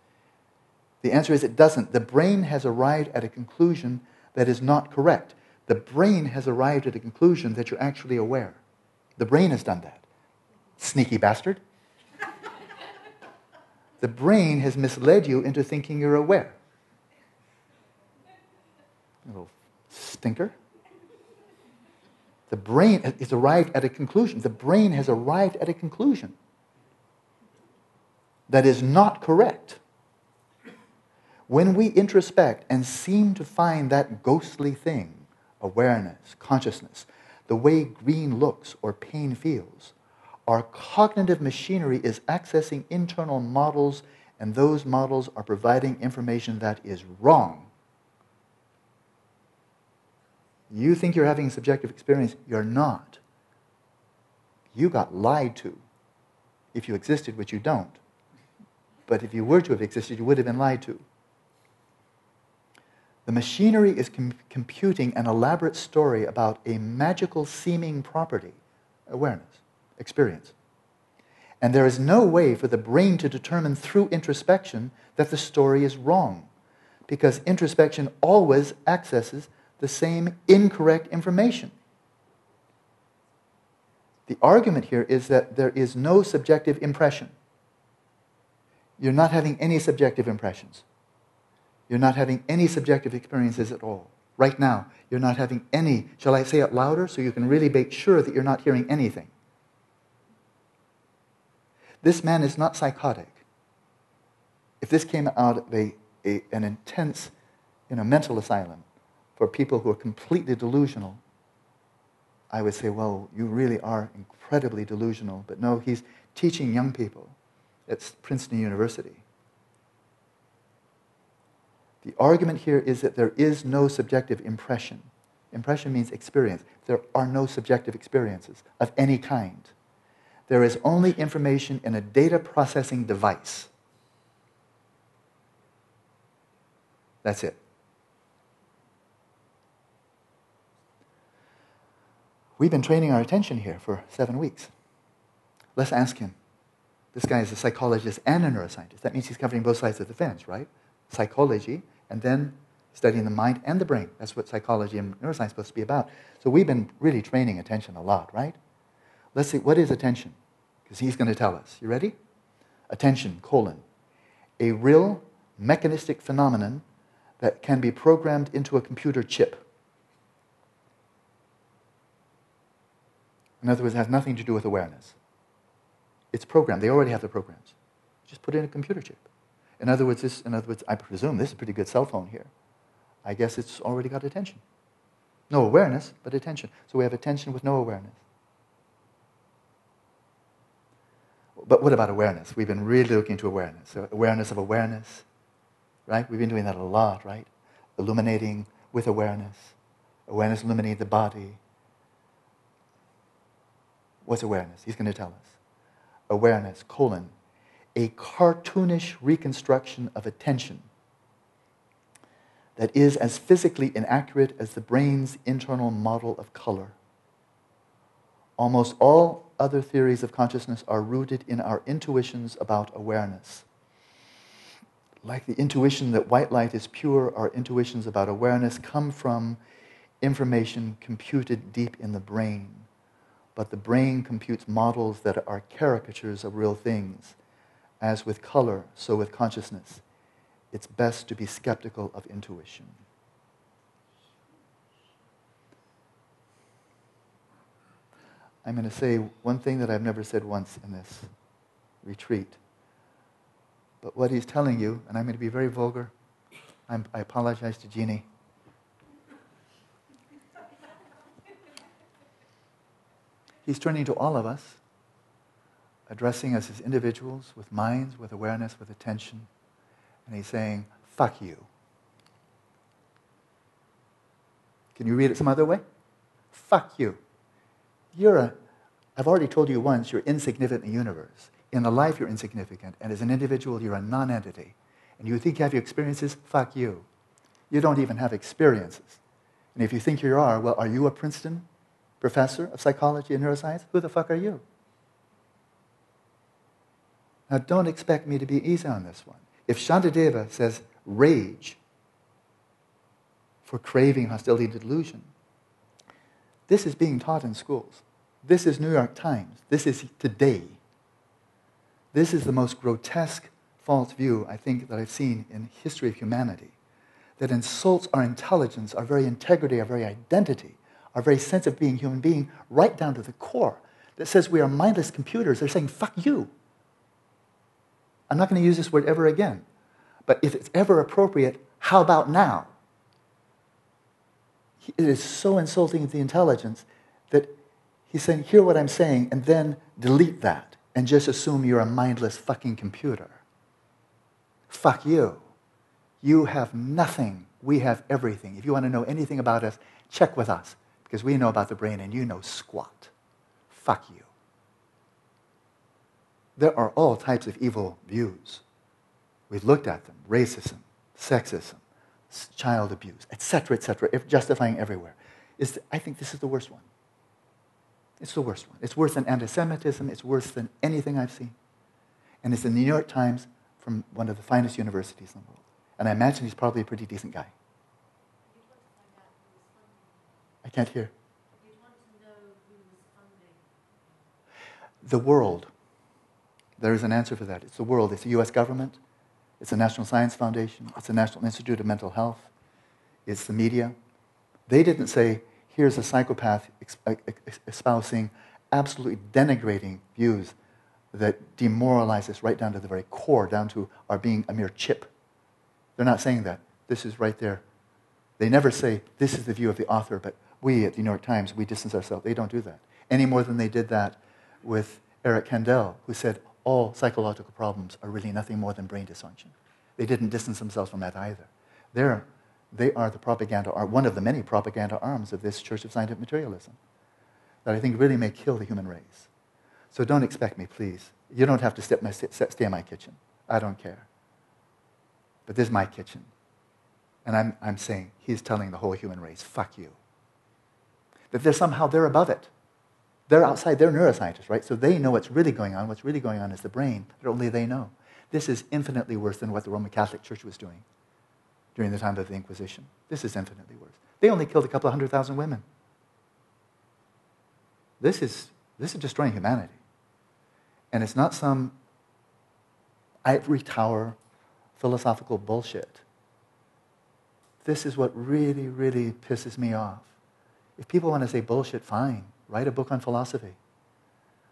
The answer is it doesn't. The brain has arrived at a conclusion that is not correct. The brain has arrived at a conclusion that you're actually aware. The brain has done that. Sneaky bastard. the brain has misled you into thinking you're aware. Little stinker. The brain has arrived at a conclusion. The brain has arrived at a conclusion. that is not correct, when we introspect and seem to find that ghostly thing, awareness, consciousness, the way green looks or pain feels, our cognitive machinery is accessing internal models, and those models are providing information that is wrong. You think you're having a subjective experience, you're not. You got lied to if you existed, which you don't. But if you were to have existed, you would have been lied to. The machinery is com- computing an elaborate story about a magical seeming property, awareness, experience. And there is no way for the brain to determine through introspection that the story is wrong, because introspection always accesses the same incorrect information. The argument here is that there is no subjective impression. You're not having any subjective impressions. You're not having any subjective experiences at all. Right now, you're not having any. Shall I say it louder so you can really make sure that you're not hearing anything? This man is not psychotic. If this came out of a, a, an intense you know, mental asylum for people who are completely delusional, I would say, well, you really are incredibly delusional. But no, he's teaching young people at Princeton University. The argument here is that there is no subjective impression. Impression means experience. There are no subjective experiences of any kind. There is only information in a data processing device. That's it. We've been training our attention here for seven weeks. Let's ask him. This guy is a psychologist and a neuroscientist. That means he's covering both sides of the fence, right? Psychology and then studying the mind and the brain. That's what psychology and neuroscience is supposed to be about. So we've been really training attention a lot, right? Let's see, what is attention? Because he's going to tell us. You ready? Attention, colon. A real mechanistic phenomenon that can be programmed into a computer chip. In other words, it has nothing to do with awareness. It's programmed. They already have the programs. Just put in a computer chip. In other words, this, in other words, I presume this is a pretty good cell phone here. I guess it's already got attention. No awareness, but attention. So we have attention with no awareness. But what about awareness? We've been really looking into awareness. So awareness of awareness, right? We've been doing that a lot, right? Illuminating with awareness. Awareness illuminating the body. What's awareness? He's going to tell us. Awareness, colon, a cartoonish reconstruction of attention that is as physically inaccurate as the brain's internal model of color. Almost all other theories of consciousness are rooted in our intuitions about awareness. Like the intuition that white light is pure, our intuitions about awareness come from information computed deep in the brain. But the brain computes models that are caricatures of real things as with color, so with consciousness, it's best to be skeptical of intuition. I'm going to say one thing that I've never said once in this retreat. But what he's telling you, and I'm going to be very vulgar, I'm, i apologize to Jeannie. He's turning to all of us addressing us as individuals with minds, with awareness, with attention. And he's saying, fuck you. Can you read it some other way? Fuck you. You're a, I've already told you once, you're insignificant in the universe. In the life, you're insignificant. And as an individual, you're a non entity. And you think you have your experiences? Fuck you. You don't even have experiences. And if you think you are, well, are you a Princeton professor of psychology and neuroscience? Who the fuck are you? Now, don't expect me to be easy on this one. If Shantideva says rage for craving, hostility, delusion, this is being taught in schools. This is New York Times. This is today. This is the most grotesque false view, I think, that I've seen in history of humanity that insults our intelligence, our very integrity, our very identity, our very sense of being human being, right down to the core. That says we are mindless computers. They're saying, fuck you. I'm not going to use this word ever again. But if it's ever appropriate, how about now? It is so insulting to the intelligence that he's saying, hear what I'm saying, and then delete that and just assume you're a mindless fucking computer. Fuck you. You have nothing. We have everything. If you want to know anything about us, check with us because we know about the brain and you know squat. Fuck you. There are all types of evil views. We've looked at them racism, sexism, child abuse, etc., etc., justifying everywhere. Is I think this is the worst one. It's the worst one. It's worse than anti Semitism, it's worse than anything I've seen. And it's in the New York Times from one of the finest universities in the world. And I imagine he's probably a pretty decent guy. I can't hear. The world. There is an answer for that. It's the world. It's the US government. It's the National Science Foundation. It's the National Institute of Mental Health. It's the media. They didn't say, here's a psychopath espousing absolutely denigrating views that demoralize us right down to the very core, down to our being a mere chip. They're not saying that. This is right there. They never say, this is the view of the author, but we at the New York Times, we distance ourselves. They don't do that. Any more than they did that with Eric Kandel, who said all psychological problems are really nothing more than brain dysfunction. They didn't distance themselves from that either. They're, they are the propaganda, are one of the many propaganda arms of this Church of Scientific Materialism that I think really may kill the human race. So don't expect me, please. You don't have to step my, stay in my kitchen. I don't care. But this is my kitchen. And I'm, I'm saying he's telling the whole human race, fuck you. That somehow they're above it. They're outside, they're neuroscientists, right? So they know what's really going on. What's really going on is the brain, that only they know. This is infinitely worse than what the Roman Catholic Church was doing during the time of the Inquisition. This is infinitely worse. They only killed a couple of hundred thousand women. This is, this is destroying humanity. And it's not some ivory tower philosophical bullshit. This is what really, really pisses me off. If people want to say bullshit, fine. Write a book on philosophy.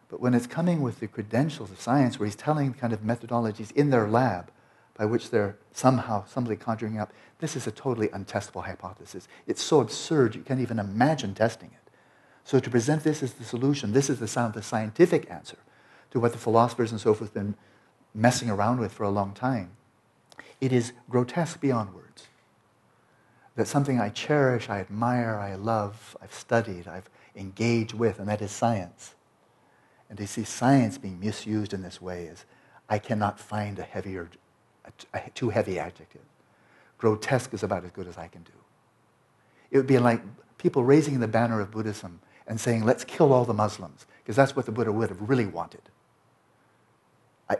But when it's coming with the credentials of science, where he's telling kind of methodologies in their lab by which they're somehow, somebody conjuring up, this is a totally untestable hypothesis. It's so absurd, you can't even imagine testing it. So to present this as the solution, this is the, sound, the scientific answer to what the philosophers and so forth have been messing around with for a long time. It is grotesque beyond words. That something I cherish, I admire, I love, I've studied, I've engaged with, and that is science. And to see science being misused in this way is, I cannot find a heavier, a too heavy adjective. Grotesque is about as good as I can do. It would be like people raising the banner of Buddhism and saying, let's kill all the Muslims, because that's what the Buddha would have really wanted. I,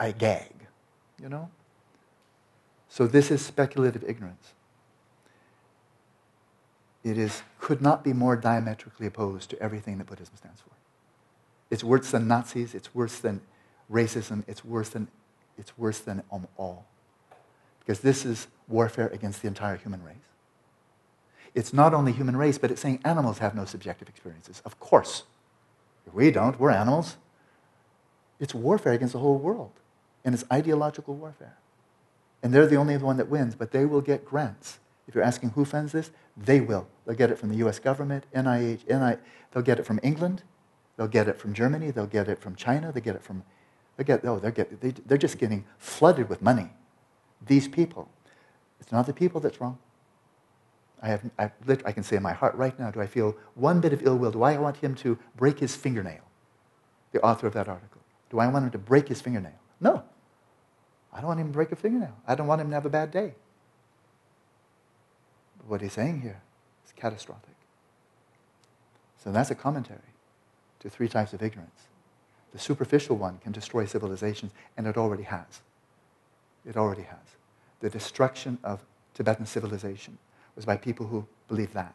I gag, you know? So this is speculative ignorance. It is, could not be more diametrically opposed to everything that Buddhism stands for. It's worse than Nazis, it's worse than racism, it's worse than, it's worse than um, all. Because this is warfare against the entire human race. It's not only human race, but it's saying animals have no subjective experiences. Of course. If We don't, we're animals. It's warfare against the whole world. And it's ideological warfare. And they're the only one that wins, but they will get grants. If you're asking who funds this, they will. They'll get it from the US government, NIH, NI, they'll get it from England, they'll get it from Germany, they'll get it from China, they get it from, they get, oh, they're, get, they, they're just getting flooded with money. These people. It's not the people that's wrong. I, have, I, I can say in my heart right now, do I feel one bit of ill will? Do I want him to break his fingernail? The author of that article. Do I want him to break his fingernail? No. I don't want him to break a fingernail. I don't want him to have a bad day. What he's saying here is catastrophic. So that's a commentary to three types of ignorance. The superficial one can destroy civilizations, and it already has. It already has. The destruction of Tibetan civilization was by people who believe that.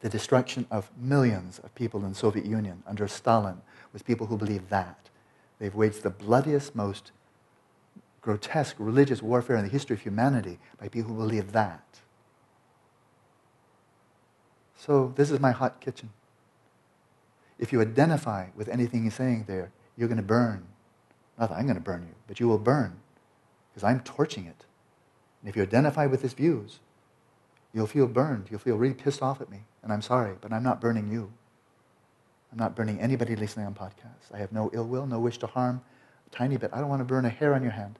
The destruction of millions of people in the Soviet Union under Stalin was people who believe that. They've waged the bloodiest, most grotesque religious warfare in the history of humanity by people who believe that. So, this is my hot kitchen. If you identify with anything he's saying there, you're going to burn. Not that I'm going to burn you, but you will burn because I'm torching it. And if you identify with his views, you'll feel burned. You'll feel really pissed off at me. And I'm sorry, but I'm not burning you. I'm not burning anybody listening on podcasts. I have no ill will, no wish to harm a tiny bit. I don't want to burn a hair on your hand.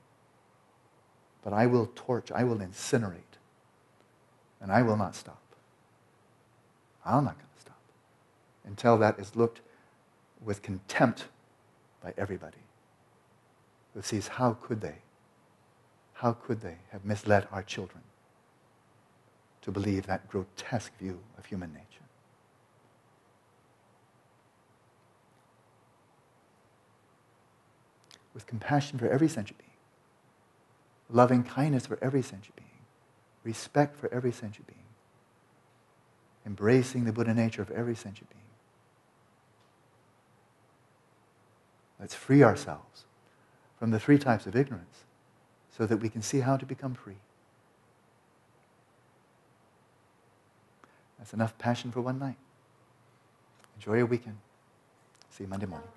But I will torch, I will incinerate. And I will not stop. I'm not going to stop until that is looked with contempt by everybody who sees how could they, how could they have misled our children to believe that grotesque view of human nature. With compassion for every sentient being, loving kindness for every sentient being, respect for every sentient being, embracing the Buddha nature of every sentient being. Let's free ourselves from the three types of ignorance so that we can see how to become free. That's enough passion for one night. Enjoy your weekend. See you Monday morning.